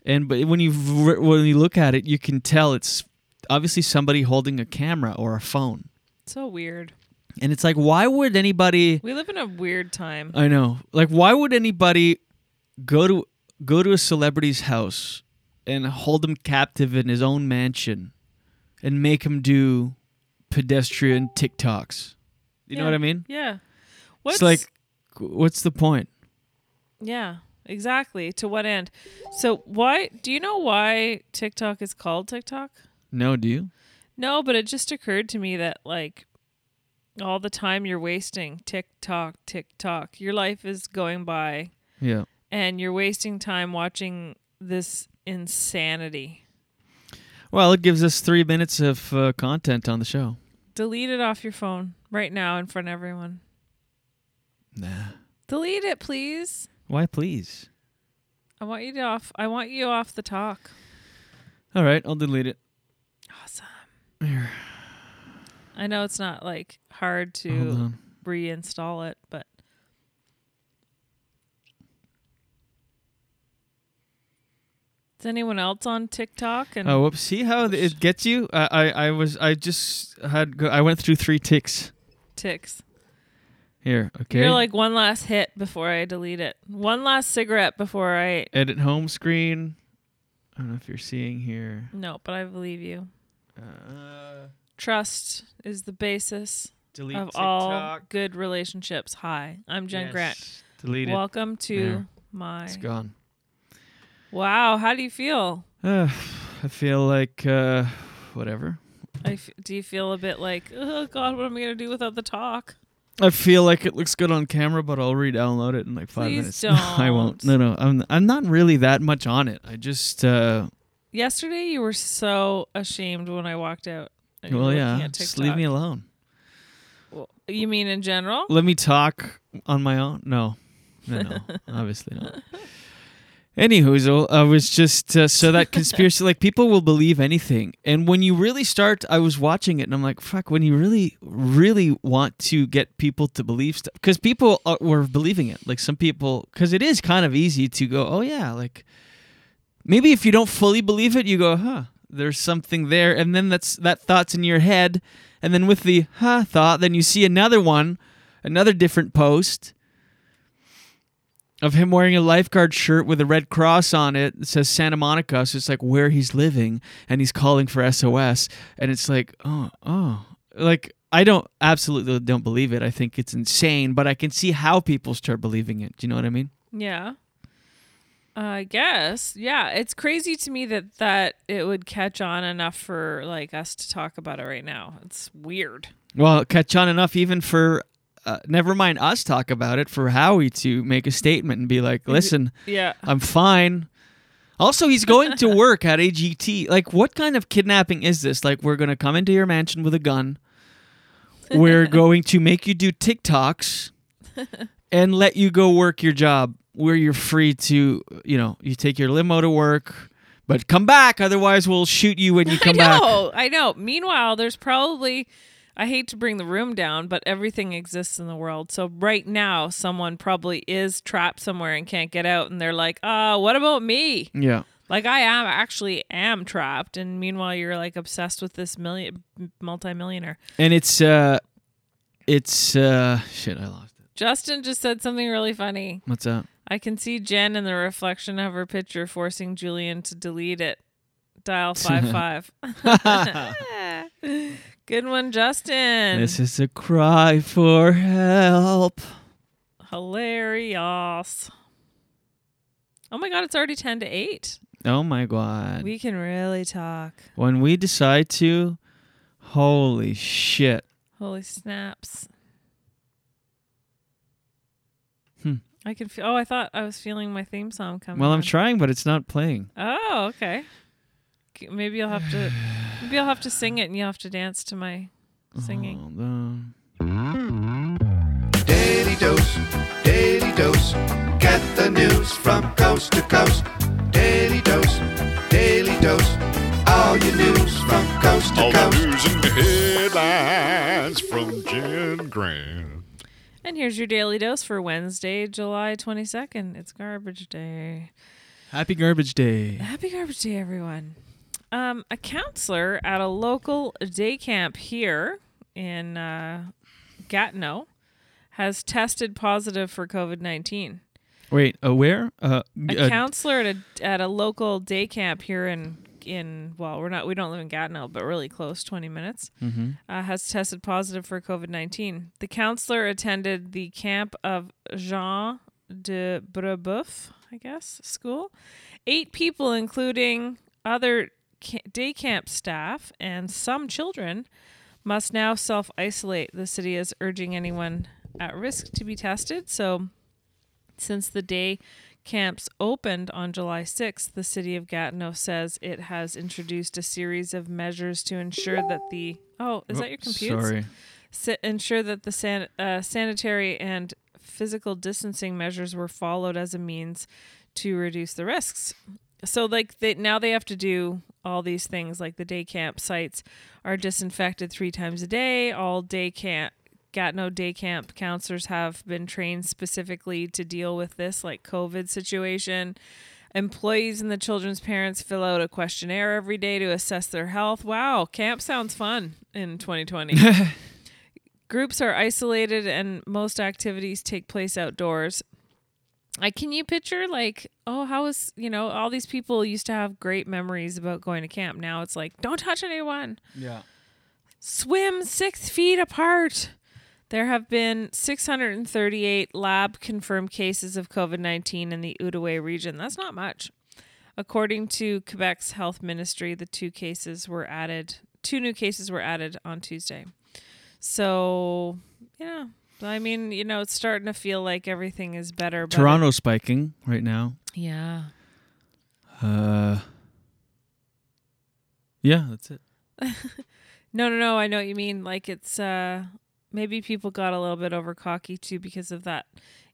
And but when you when you look at it, you can tell it's obviously somebody holding a camera or a phone. So weird. And it's like, why would anybody? We live in a weird time. I know. Like, why would anybody go to go to a celebrity's house and hold him captive in his own mansion and make him do pedestrian TikToks? You know what I mean? Yeah. What's It's like, what's the point? Yeah, exactly. To what end? So why do you know why TikTok is called TikTok? No, do you? No, but it just occurred to me that like all the time you're wasting TikTok, TikTok. Your life is going by Yeah. and you're wasting time watching this insanity. Well, it gives us three minutes of uh, content on the show. Delete it off your phone right now in front of everyone. Nah. Delete it, please. Why, please? I want you to off I want you off the talk. All right, I'll delete it. Here. I know it's not like hard to reinstall it, but Is anyone else on TikTok? And Oh, whoops! See how th- it gets you? I, I, I was, I just had, go, I went through three ticks ticks. here. Okay. You're like one last hit before I delete it. One last cigarette before I. edit home screen. I don't know if you're seeing here. No, but I believe you. Uh, Trust is the basis Delete of all TikTok. good relationships. Hi, I'm Jen Yes. Grant. Delete it. Welcome to There. my. It's gone. Wow, how do you feel? Uh, I feel like uh, whatever. I f- do you feel a bit like, oh God, what am I gonna do without the talk? I feel like it looks good on camera, but I'll re-download it in like five Please minutes. No, I won't. No, no, I'm I'm not really that much on it. I just uh, Yesterday, you were so ashamed when I walked out. and you were well, looking yeah, at just leave me alone. Well, you mean in general? Let me talk on my own. No, no, no, obviously not. Anywho, I was just uh, so that conspiracy, like people will believe anything, and when you really start, I was watching it, and I'm like, fuck. When you really, really want to get people to believe stuff, because people uh, were believing it. Like some people, because it is kind of easy to go, oh yeah, like maybe if you don't fully believe it, you go, huh, there's something there, and then that's that thought's in your head, and then with the huh thought, then you see another one, another different post of him wearing a lifeguard shirt with a red cross on it. It says Santa Monica, so it's like where he's living, and he's calling for SOS, and it's like, oh, oh, like. I don't absolutely don't believe it. I think it's insane, but I can see how people start believing it. Do you know what I mean? Yeah. I guess. Yeah, it's crazy to me that that it would catch on enough for like us to talk about it right now. It's weird. Well, catch on enough even for uh, never mind us talk about it for Howie to make a statement and be like, "Listen, Yeah. I'm fine." Also, he's going to work at AGT. Like, what kind of kidnapping is this? Like, we're going to come into your mansion with a gun. We're going to make you do TikToks and let you go work your job where you're free to, you know, you take your limo to work, but come back. Otherwise, we'll shoot you when you come I back. know. I know. Meanwhile, there's probably I hate to bring the room down, but everything exists in the world. So right now, someone probably is trapped somewhere and can't get out, and they're like, "Uh, what about me?" Yeah. Like I am actually am trapped, and meanwhile, you're like obsessed with this million multimillionaire. And it's uh it's uh shit, I lost it. Justin just said something really funny. What's that? I can see Jen in the reflection of her picture forcing Julien to delete it. Dial five five. Good one, Justin. This is a cry for help. Hilarious. Oh my god, it's already ten to eight. Oh my god. We can really talk. when we decide to, holy shit. Holy snaps. I can feel. Oh, I thought I was feeling my theme song coming. Well, I'm on. trying, but it's not playing. Oh, okay. Maybe I'll have to. Maybe I'll have to sing it, and you'll have to dance to my singing. Hold on. Daily dose, daily dose. Get the news from coast to coast. Daily dose, daily dose. All your news from coast to All the news and headlines from Jen Grant. And here's your daily dose for Wednesday, July 22nd. It's garbage day. Happy Garbage Day. Happy garbage day, everyone. Um, a counselor at a local day camp here in uh, Gatineau has tested positive for COVID 19. Wait, uh, where? Uh, A counselor at a at a local day camp here in in well, we're not we don't live in Gatineau, but really close, twenty minutes, Mhm. uh, has tested positive for COVID nineteen. The counselor attended the camp of Jean de Brebeuf, I guess, school. Eight people, including other ca- day camp staff and some children, must now self isolate. The city is urging anyone at risk to be tested. So since the day camps opened on July 6th, the city of Gatineau says it has introduced a series of measures to ensure that the oh, is Oh, that your computer? sorry. Sa- ensure that the san- uh, sanitary and physical distancing measures were followed as a means to reduce the risks. So, like, they now they have to do all these things. Like the day camp sites are disinfected three times a day. All day camp Gatineau day camp counselors have been trained specifically to deal with this, like COVID situation. Employees and the children's parents fill out a questionnaire every day to assess their health. Wow, camp sounds fun in 2020. Groups are isolated and most activities take place outdoors. Like, can you picture, like, oh, how is, you know, all these people used to have great memories about going to camp. Now it's like, don't touch anyone Yeah. swim six feet apart. There have been 638 lab confirmed cases of COVID 19 in the Outaouais region. That's not much. According to Quebec's health ministry, the two cases were added, two new cases were added on Tuesday. So, yeah, I mean, you know, it's starting to feel like everything is better. But Toronto's spiking right now. yeah. Uh, yeah, that's it. No, no, no. I know what you mean. Like it's uh maybe people got a little bit over cocky too because of that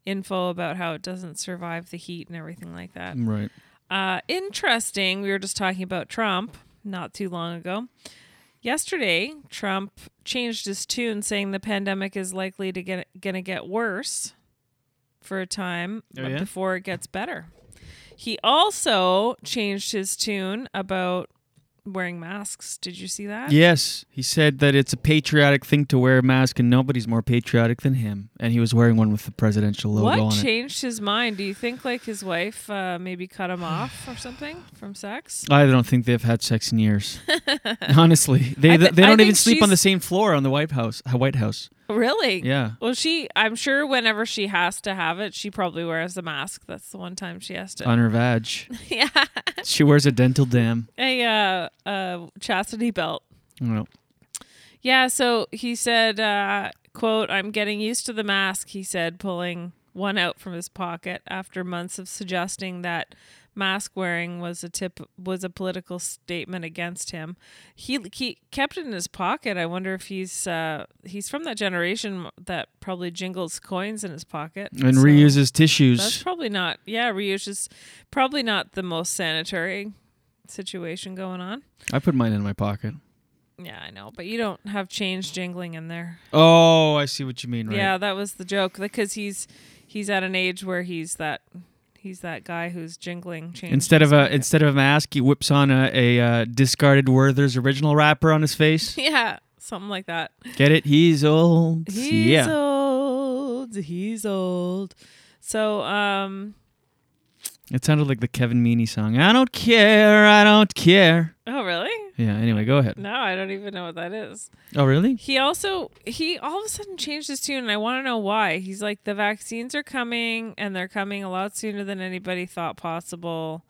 info about how it doesn't survive the heat and everything like that. Right. Uh interesting. We were just talking about Trump not too long ago. Yesterday, Trump changed his tune saying the pandemic is likely to get going to get worse for a time Oh, but yeah? before it gets better. He also changed his tune about wearing masks. Did you see that? Yes, he said that it's a patriotic thing to wear a mask, and nobody's more patriotic than him. And he was wearing one with the presidential logo What on it. changed his mind? Do you think like his wife uh, maybe cut him off or something from sex? I don't think they've had sex in years. Honestly, they I they don't even sleep on the same floor on the White House. uh, White House. Really? Yeah. Well, she, I'm sure whenever she has to have it, she probably wears a mask. That's the one time she has to. on her vag. yeah. She wears a dental dam. A uh, uh, chastity belt. Well, Yeah. So he said, uh, "quote I'm getting used to the mask." He said, pulling one out from his pocket after months of suggesting that mask wearing was a tip was a political statement against him. He he kept it in his pocket. I wonder if he's uh, he's from that generation that probably jingles coins in his pocket and So reuses tissues. That's probably not. Yeah, reuses probably not the most sanitary situation going on. I put mine in my pocket. Yeah, I know, but you don't have change jingling in there. Oh, I see what you mean. Right. Yeah, that was the joke because he's he's at an age where he's that he's that guy who's jingling change. Instead of a instead of a mask, he whips on a, a uh, discarded Werther's original wrapper on his face. yeah, something like that. Get it? He's old. He's yeah. old. He's old. So, um, It sounded like the Kevin Meaney song. I don't care. I don't care. oh really? Yeah. Anyway, go ahead. No, I don't even know what that is. Oh, really? He also he all of a sudden changed his tune, and I want to know why. He's like, the vaccines are coming, and they're coming a lot sooner than anybody thought possible.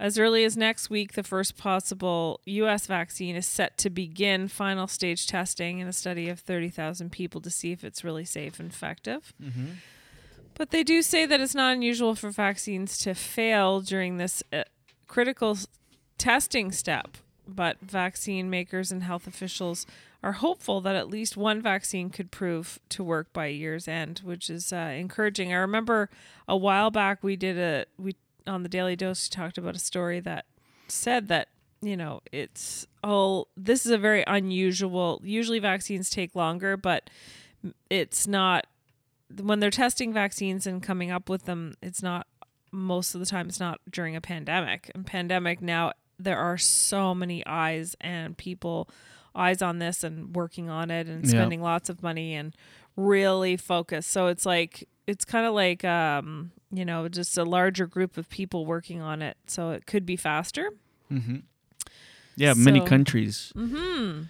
As early as next week, the first possible U.S. vaccine is set to begin final stage testing in a study of 30,000 people to see if it's really safe and effective. Mm-hmm. But they do say that it's not unusual for vaccines to fail during this uh, critical s- testing step. But vaccine makers and health officials are hopeful that at least one vaccine could prove to work by year's end, which is uh, encouraging. I remember a while back we did a we on the Daily Dose we talked about a story that said that you know it's all this is a very unusual. Usually vaccines take longer, but it's not when they're testing vaccines and coming up with them, it's not most of the time it's not during a pandemic. And pandemic now there are so many eyes and people eyes on this and working on it and Yeah. spending lots of money and really focused. So it's like it's kind of like um, you know, just a larger group of people working on it. So it could be faster. Mm-hmm. Yeah, many countries. Mm-hmm.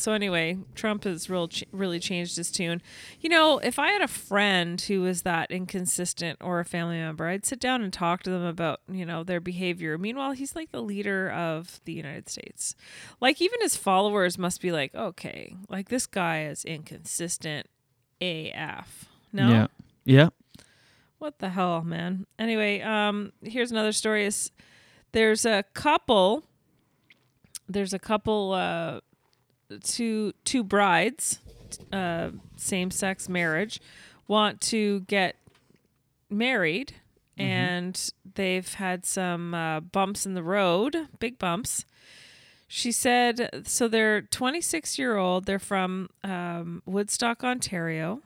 So anyway, Trump has real ch- really changed his tune. You know, if I had a friend who was that inconsistent or a family member, I'd sit down and talk to them about you know their behavior. Meanwhile, he's like the leader of the United States. Like even his followers must be like, okay, like this guy is inconsistent AF. No. Yeah. Yeah. What the hell, man? Anyway, um, here's another story. Is there's a couple. There's a couple. Uh, two two brides, uh, same sex marriage, want to get married, and they've had some uh, bumps in the road, big bumps. She said, so they're 26 year old. They're from um, Woodstock, Ontario.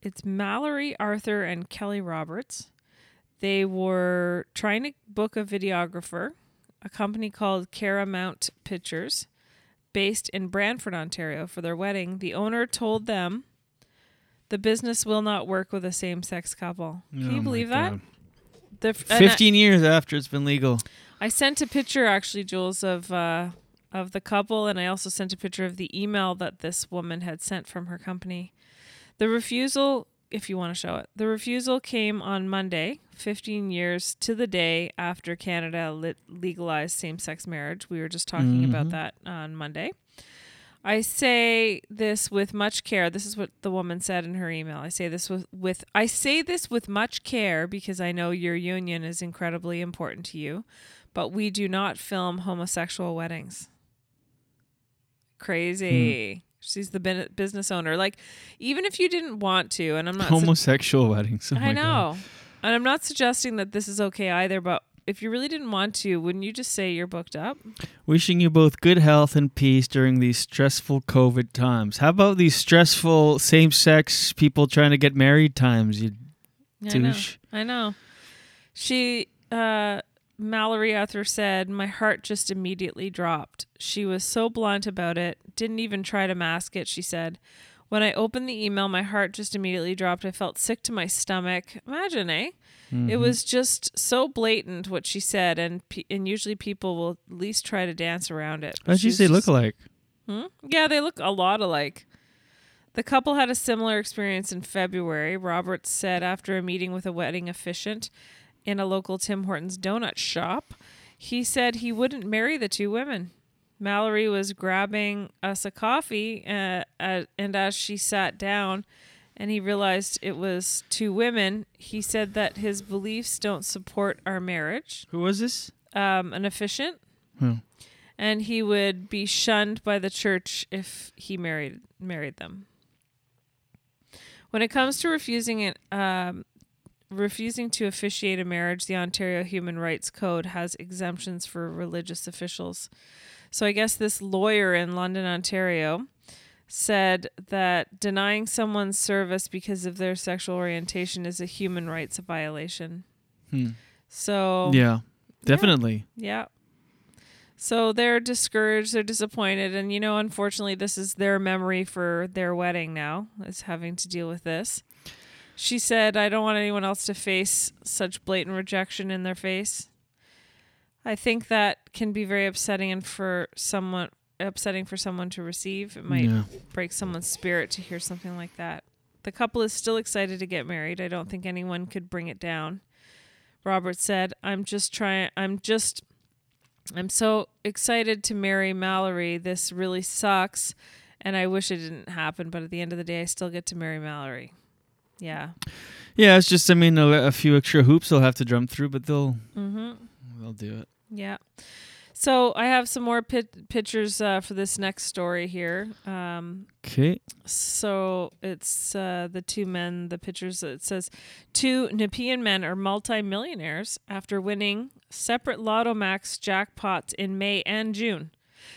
It's Mallory Arthur and Kelly Roberts. They were trying to book a videographer, a company called Caramount Pictures, based in Brantford, Ontario, for their wedding. The owner told them the business will not work with a same sex couple. Can Oh you believe that? The, and I- 15 years after it's been legal. I sent a picture actually, Jules, of uh, of the couple, and I also sent a picture of the email that this woman had sent from her company. The refusal, if you want to show it, the refusal came on Monday, 15 years to the day after Canada lit- legalized same sex marriage. We were just talking about Mhm. that on Monday. I say this with much care. This is what the woman said in her email. I say this with, with I say this with much care because I know your union is incredibly important to you, but we do not film homosexual weddings. Crazy. She's the business owner. Like even if you didn't want to and I'm not su- Homosexual weddings. Oh I know. God. And I'm not suggesting that this is okay either, but if you really didn't want to, wouldn't you just say you're booked up? Wishing you both good health and peace during these stressful COVID times. How about these stressful same sex people trying to get married times, you I know. douche? I know. She, uh, Mallory Arthur said, My heart just immediately dropped. She was so blunt about it, didn't even try to mask it, she said. When I opened the email, my heart just immediately dropped. I felt sick to my stomach. Imagine, eh? It Mhm. was just so blatant what she said, and pe- and usually people will at least try to dance around it. How'd you say look alike? Hmm? Yeah, they look a lot alike. The couple had a similar experience in February. Roberts said after a meeting with a wedding officiant in a local Tim Hortons donut shop, he said he wouldn't marry the two women. Mallory was grabbing us a coffee, uh, uh, and as she sat down and he realized it was two women, he said that his beliefs don't support our marriage. Who was this? Um, an officiant Hmm. and he would be shunned by the church if he married married them. When it comes to refusing it, um, refusing to officiate a marriage, the Ontario Human Rights Code has exemptions for religious officials. So I guess this lawyer in London, Ontario, said that denying someone's service because of their sexual orientation is a human rights violation. Hmm. So Yeah, definitely. yeah. So they're discouraged, they're disappointed, and you know, unfortunately, this is their memory for their wedding now, is having to deal with this. She said, I don't want anyone else to face such blatant rejection in their face. I think that can be very upsetting and for someone upsetting for someone to receive. It might Yeah. break someone's spirit to hear something like that. The couple is still excited to get married. I don't think anyone could bring it down. Robert said, I'm just trying, I'm just, I'm so excited to marry Mallory. This really sucks. And I wish it didn't happen. But at the end of the day, I still get to marry Mallory. Yeah. Yeah, it's just I mean a, a few extra hoops they'll have to jump through, but they'll Mm-hmm. they'll do it. Yeah. So I have some more pit- pictures uh, for this next story here. Um, Okay. So it's uh, the two men, the pictures. It says two Nepean men are multimillionaires after winning separate Lotto Max jackpots in May and June.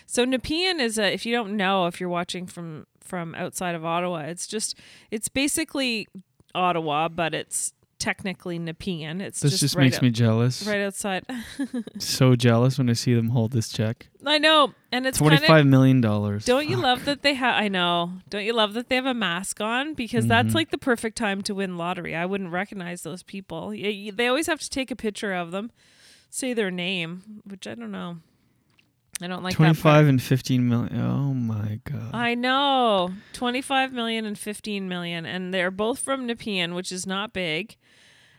So Nepean is a. If you don't know, if you're watching from from outside of Ottawa, it's just it's basically Ottawa, but it's technically Nepean. It's This just, just right makes me jealous. Right outside. So jealous when I see them hold this check. I know, and it's Twenty five million dollars. Don't you love that they have? I know. Don't you love that they have a mask on? Because Mhm. that's like the perfect time to win lottery. I wouldn't recognize those people. They always have to take a picture of them, say their name, which I don't know. I don't like Twenty that. part. five and fifteen million. Oh my god. I know. 25 million and 15 million. And they're both from Nepean, which is not big.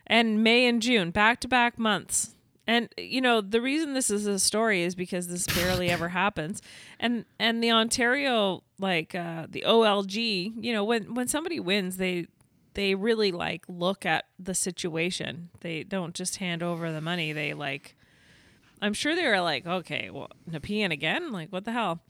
And May and June, back to back months. And you know, the reason this is a story is because this barely ever happens. And and the Ontario like uh the OLG, you know, when when somebody wins, they they really like look at the situation. They don't just hand over the money. They like I'm sure they were like, okay, well, Nepean again? Like, what the hell?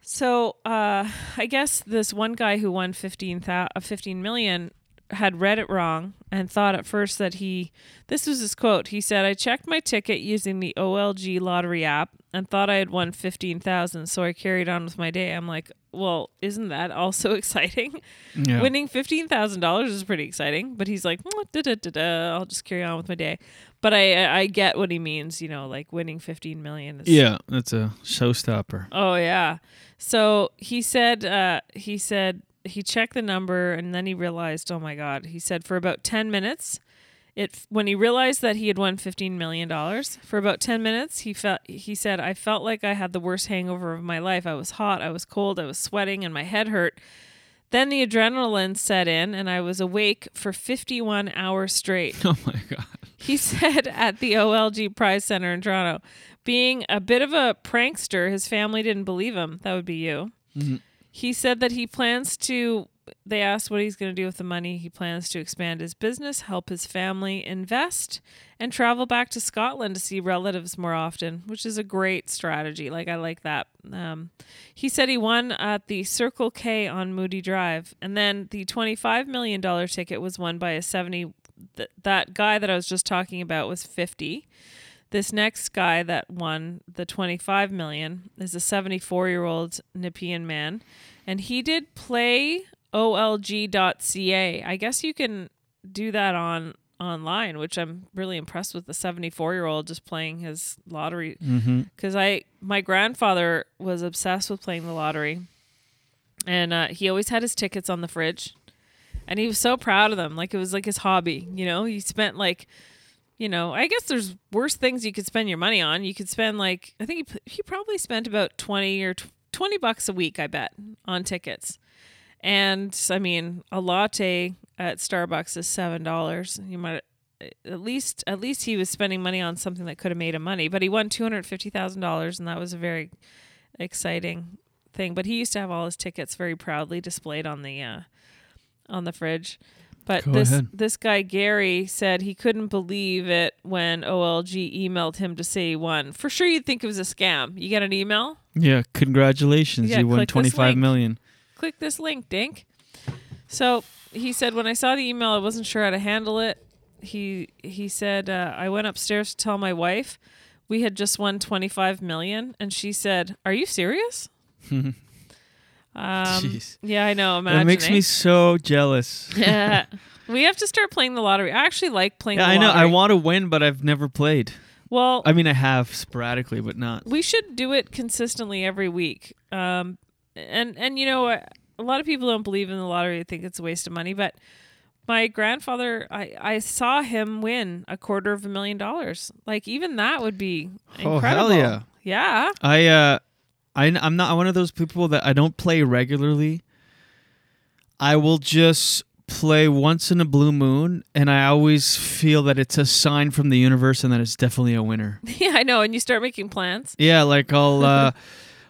So, uh, I guess this one guy who won 15, thou- uh, 15 million had read it wrong and thought at first that he, this was his quote. He said, I checked my ticket using the OLG lottery app and thought I had won 15,000. So I carried on with my day. I'm like, well, isn't that also exciting? Yeah. Winning $15,000 is pretty exciting. But he's like, "Mm, da, da, da, da, I'll just carry on with my day. But I, I get what he means, you know, like winning 15 million is Yeah, that's a showstopper. Oh yeah. So he said uh he said he checked the number and then he realized, oh my god. He said for about 10 minutes It when he realized that he had won 15 million dollars for about 10 minutes, he felt he said I felt like I had the worst hangover of my life. I was hot, I was cold, I was sweating and my head hurt. Then the adrenaline set in and I was awake for 51 hours straight. Oh my god. He said at the OLG Prize Center in Toronto, being a bit of a prankster, his family didn't believe him. That would be you. Mhm. He said that he plans to, they asked what he's going to do with the money. He plans to expand his business, help his family invest, and travel back to Scotland to see relatives more often, which is a great strategy. Like, I like that. Um, he said he won at the Circle K on Moody Drive, and then the $25 million ticket was won by a 70. Th- that guy that I was just talking about was 50. This next guy that won the 25 million is a 74 year old Nepean man, and he did play olg.ca. I guess you can do that on online, which I'm really impressed with the 74 year old just playing his lottery. Because I, my grandfather was obsessed with playing the lottery, and uh, he always had his tickets on the fridge, and he was so proud of them. Like it was like his hobby. You know, he spent like you know, I guess there's worse things you could spend your money on. You could spend like I think he, he probably spent about 20 or tw- 20 bucks a week, I bet, on tickets. And I mean, a latte at Starbucks is $7. You might at least at least he was spending money on something that could have made him money, but he won $250,000 and that was a very exciting thing. But he used to have all his tickets very proudly displayed on the uh on the fridge. But Go this ahead. this guy Gary said he couldn't believe it when OLG emailed him to say he won. For sure, you'd think it was a scam. You get an email, Yeah, congratulations. Yeah, you won click this twenty five link. million. click this link, Dink. So he said when I saw the email, I wasn't sure how to handle it. He he said uh, I went upstairs to tell my wife we had just won twenty five million, and she said, "Are you serious?" Um, Jeez. yeah, I know. Imagine That makes me so jealous. yeah. We have to start playing the lottery. I actually like playing Yeah, the I know. I want to win, but I've never played. Well, I mean, I have sporadically, but not. we should do it consistently every week. Um, and and you know, a lot of people don't believe in the lottery. They think it's a waste of money. But my grandfather, I I saw him win a quarter of a million dollars. Like even that would be Oh, incredible. hell yeah. Yeah. I uh, I I'm not one of those people that I don't play regularly. I will just play once in a blue moon, and I always feel that it's a sign from the universe and that it's definitely a winner. Yeah, I know. And you start making plans. Yeah, like I'll uh,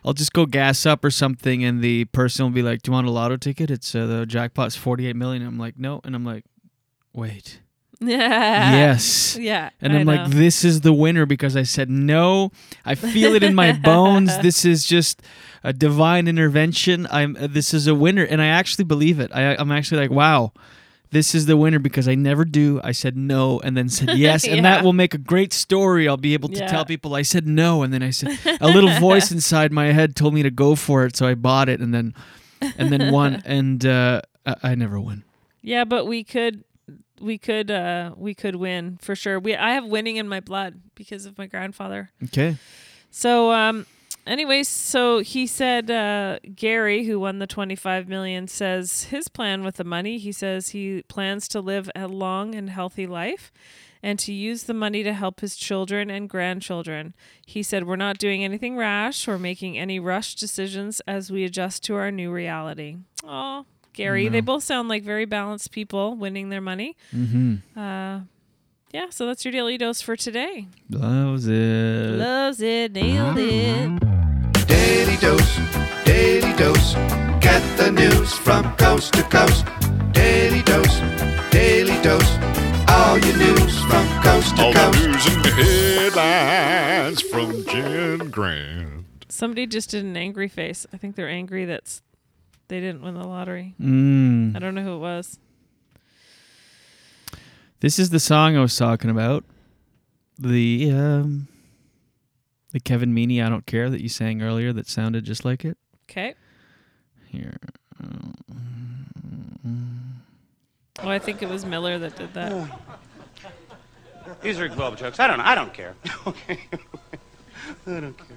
I'll just go gas up or something, and the person will be like, "Do you want a lotto ticket? It's uh, the jackpot's forty eight million. I'm like, "No," and I'm like, "Wait." Yes. Yeah. And I'm like, this is the winner because I said no. I feel it in my bones. This is just a divine intervention. I'm. uh, This is a winner, and I actually believe it. I, I'm actually like, wow, this is the winner because I never do. I said no, and then said yes, and Yeah. that will make a great story. I'll be able to Yeah. tell people I said no, and then I said a little voice inside my head told me to go for it, so I bought it, and then and then won, and uh, I, I never win. Yeah, but we could we could uh we could win for sure. We I have winning in my blood because of my grandfather. Okay. So um anyways, so he said uh Gary who won the 25 million says his plan with the money, he says he plans to live a long and healthy life and to use the money to help his children and grandchildren. He said we're not doing anything rash or making any rushed decisions as we adjust to our new reality. Oh, Gary, they both sound like very balanced people winning their money. Mhm. Uh yeah, so that's your daily dose for today. Loves it. Loves it, nailed it. Daily dose, daily dose. Get the news from coast to coast. Daily dose, daily dose. All your news from coast to All the coast. news and headlines from Jen Grant. Somebody just did an angry face. I think they're angry that's they didn't win the lottery. Mm. I don't know who it was. This is the song I was talking about. The um the Kevin Meaney I don't care that you sang earlier that sounded just like it. Okay. Here. Oh, I think it was Miller that did that. These are globe jokes. I don't know. I don't care. okay. I don't care.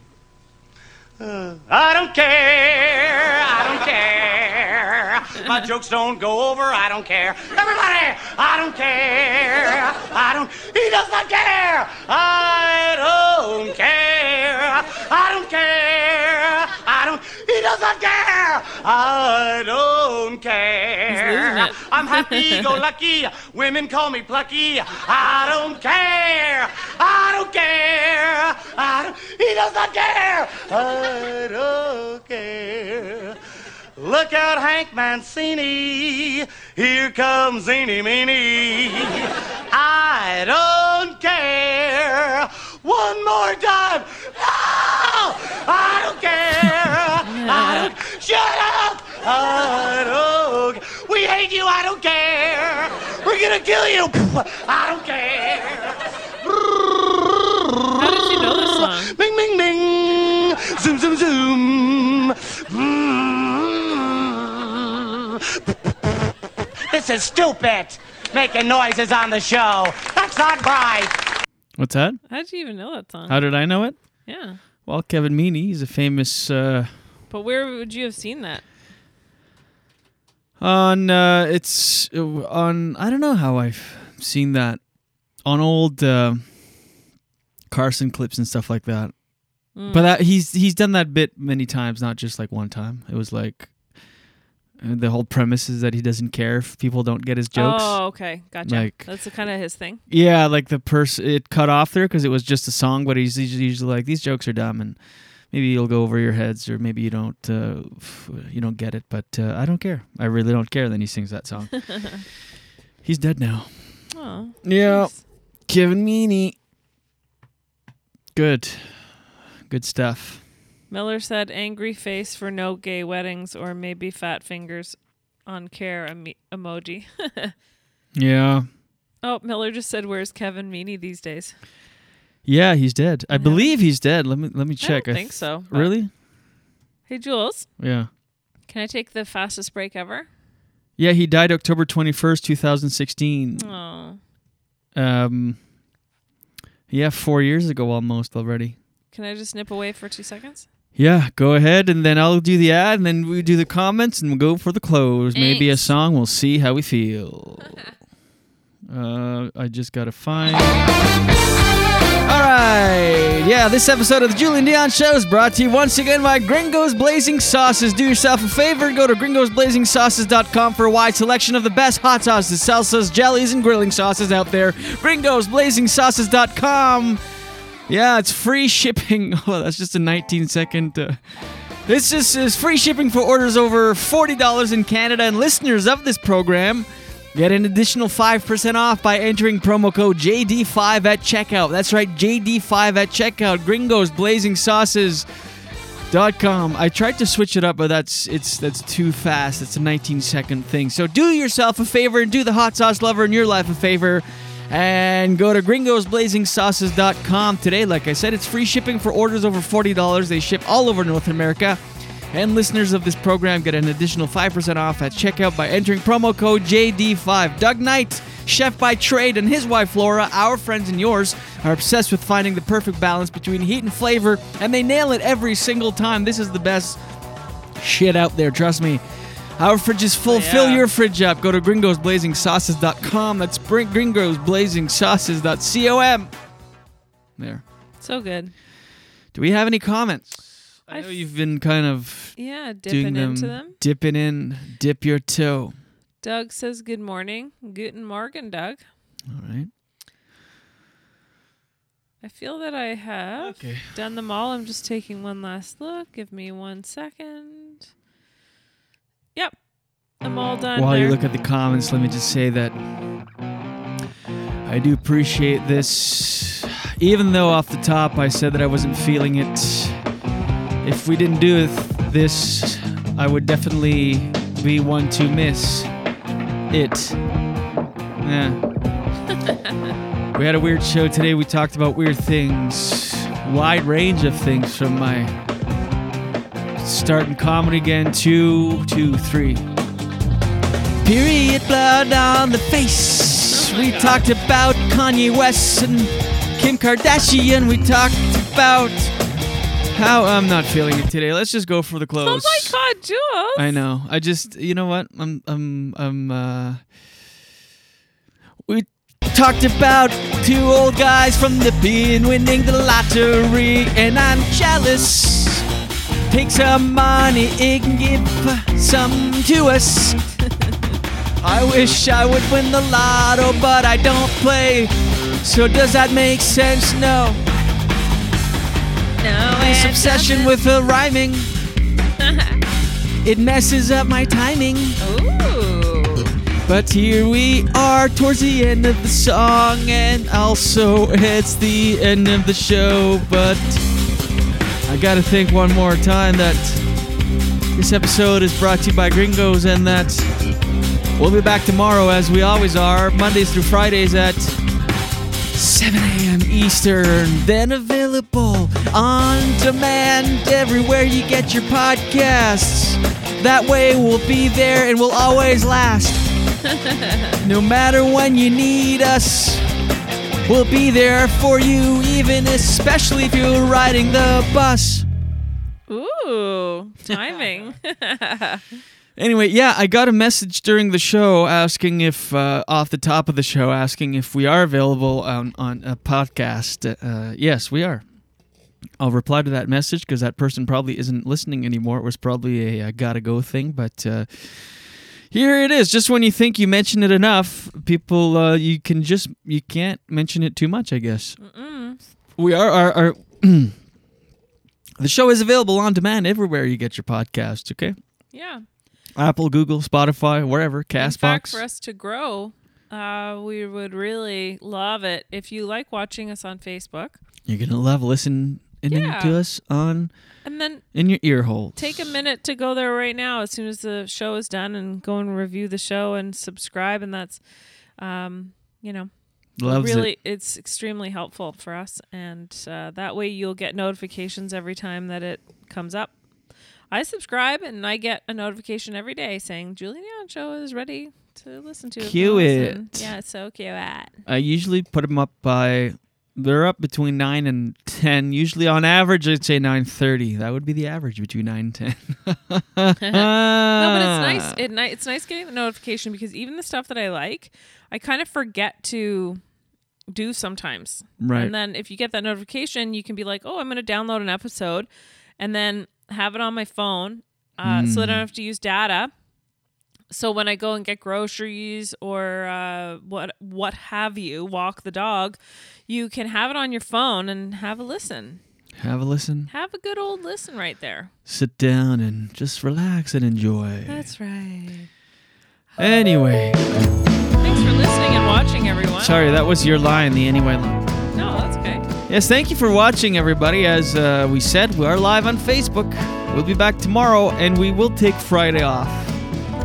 Uh, I don't care. I don't care. My jokes don't go over, I don't care. Everybody, I don't care. I don't, he does not care. I don't care. I don't care. I don't, he does not care. I don't care. I'm happy go lucky. Women call me plucky. I don't care. I don't care. I don't, he does not care. I don't care. Look out, Hank Mancini. Here comes Eeny Meeny. I don't care. One more time. No! I don't care. I don't. Shut up. I don't. We hate you. I don't care. We're gonna kill you. I don't care. How did you know this song? Bing, bing, bing. Zoom, zoom, zoom. This is stupid. Making noises on the show. That's not right. What's that? How did you even know that song? How did I know it? Yeah. Well, Kevin Meaney, he's a famous uh, But where would you have seen that? on. Uh, it's uh, on. I don't know how I've seen that on old uh, Carson clips and stuff like that. Mm. But that, he's he's done that bit many times, not just like one time. It was like uh, the whole premise is that he doesn't care if people don't get his jokes. Oh, okay. Gotcha. Like That's kind of his thing. Yeah, like the person it cut off there because it was just a song, but he's usually like these jokes are dumb and maybe you'll go over your heads or maybe you don't uh, you don't get it, but uh, I don't care. I really don't care. Then he sings that song. he's dead now. Oh. Yeah, Kevin Meaney. Good, good stuff. Miller said angry face for no gay weddings or maybe fat fingers on care emo- emoji. Yeah, oh, Miller just said where's Kevin Meaney these days? yeah, he's dead. I believe he's dead. Let me let me check. I think th- so, Really? Hey Jules, Yeah. can I take the fastest break ever? Yeah, he died October twenty first, two thousand sixteen. Oh. Um. Yeah, four years ago almost already. Can I just nip away for two seconds? Yeah, go ahead, and then I'll do the ad, and then we do the comments, and we'll go for the close. Maybe a song. We'll see how we feel. uh, I just gotta find. All right, yeah. This episode of the Julien Dionne Show is brought to you once again by Gringo's Blazing Sauces. Do yourself a favor, go to gringosblazingsauces.com for a wide selection of the best hot sauces, salsas, jellies, and grilling sauces out there. Gringosblazingsauces.com. Yeah, it's free shipping. Oh, that's just a 19 second. Uh, this is, is free shipping for orders over $40 in Canada, and listeners of this program get an additional 5% off by entering promo code JD5 at checkout. That's right, JD5 at checkout. Gringos Blazing Sauces. Dot com. I tried to switch it up, but that's it's that's too fast. It's a 19 second thing. So do yourself a favor and do the hot sauce lover in your life a favor and go to gringosblazingsauces.com today. Like I said, it's free shipping for orders over $40. They ship all over North America. And listeners of this program get an additional 5% off at checkout by entering promo code JD5. Doug Knight, chef by trade, and his wife Laura, our friends and yours, are obsessed with finding the perfect balance between heat and flavor, and they nail it every single time. This is the best shit out there, trust me. Our fridge is full. Fill your fridge up. Go to gringosblazingsauces.com. That's gringosblazingsauces.com. There. So good. Do we have any comments? I know you've been kind of Yeah, dipping them, into them. dipping in, dip your toe. Doug says good morning. Guten Morgen, Doug. All right. I feel that I have done them all. I'm just taking one last look. Give me one second. I'm all done. While you look at the comments, let me just say that I do appreciate this. Even though off the top I said that I wasn't feeling it, if we didn't do this, I would definitely be one to miss it. Yeah. we had a weird show today. We talked about weird things, wide range of things from my starting comedy again. Two, two, three. Period blood on the face. we talked about Kanye West and Kim Kardashian. We talked about How I'm not feeling it today. Let's just go for the clothes. Oh my God, Jules! I know. I just, you know what? I'm, I'm, I'm. Uh, we talked about two old guys from the bin winning the lottery, and I'm jealous. Take some money and give some to us. I wish I would win the lotto, but I don't play. So does that make sense? No. No, This obsession doesn't. with the rhyming. it messes up my timing. Ooh. But here we are towards the end of the song, and also it's the end of the show. But I gotta think one more time that this episode is brought to you by Gringos, and that we'll be back tomorrow as we always are, Mondays through Fridays at 7 a.m. Eastern, then available on demand everywhere you get your podcasts. That way we'll be there and we'll always last. No matter when you need us, we'll be there for you, even especially if you're riding the bus. Ooh, timing. Anyway, yeah, I got a message during the show asking if, uh, off the top of the show, asking if we are available on, on a podcast. Uh, yes, we are. I'll reply to that message because that person probably isn't listening anymore. It was probably a, uh gotta go thing, but uh, here it is. Just when you think you mention it enough, people, uh, you can just you can't mention it too much. I guess Mm-mm. we are. Our, our the show is available on demand everywhere you get your podcasts. Okay. Yeah. Apple, Google, Spotify, wherever, In fact, Castbox. for us to grow, uh, we would really love it if you like watching us on Facebook. You're gonna love listening Yeah. to us on And then in your ear holes. take a minute to go there right now as soon as the show is done and go and review the show and subscribe. And that's, um, you know, Loves it. really, it's extremely helpful for us. And uh, that way you'll get notifications every time that it comes up. I subscribe and I get a notification every day saying Julien Show is ready to listen to. wanna listen." Yeah, it's so cute. I usually put them up by. They're up between nine and ten. Usually, on average, I'd say nine thirty. That would be the average between nine and ten. no, but it's nice. It, it's nice getting the notification because even the stuff that I like, I kind of forget to do sometimes. Right. And then if you get that notification, you can be like, "Oh, I'm going to download an episode," and then have it on my phone, uh, so that I don't Mm. have to use data. So when I go and get groceries or uh, what what have you, walk the dog, you can have it on your phone and have a listen. Have a listen. Have a good old listen right there. Sit down and just relax and enjoy. That's right. Anyway, Thanks for listening and watching, everyone. sorry that was your line, the anyway line. No, that's okay. Yes, thank you for watching, everybody. As uh, we said, we are live on Facebook. We'll be back tomorrow, and we will take Friday off.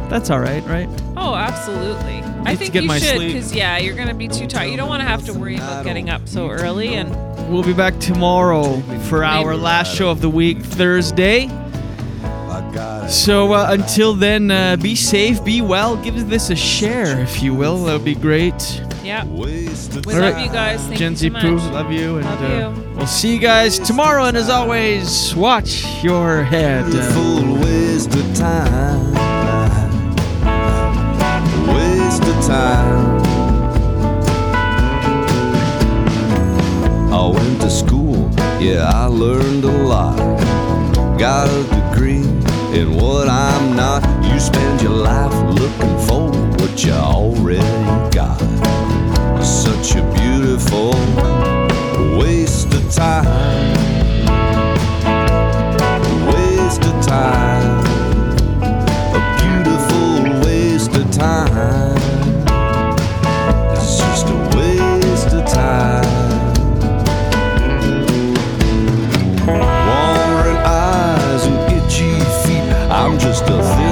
That's all right, right? Oh, absolutely. I to think get you should because yeah, you're gonna be too tired. You don't want to have to worry about getting up so early and We'll be back tomorrow for our last show of the week, Thursday. So uh, until then, uh, be safe, be well. Give this a share, if you will. That would be great. Yeah. We love you guys. Thank Gen you Z so much. Poo, love you. And Love uh, you. we'll see you guys tomorrow. And as always, watch your head. Beautiful waste of time. Waste of time. I went to school, yeah, I learned a lot. Got a degree in what I'm not. You spend your life looking for what you already got. Such a beautiful waste of time. Waste of time. A beautiful waste of time. It's just a waste of time. Wandering eyes and itchy feet. I'm just a thin,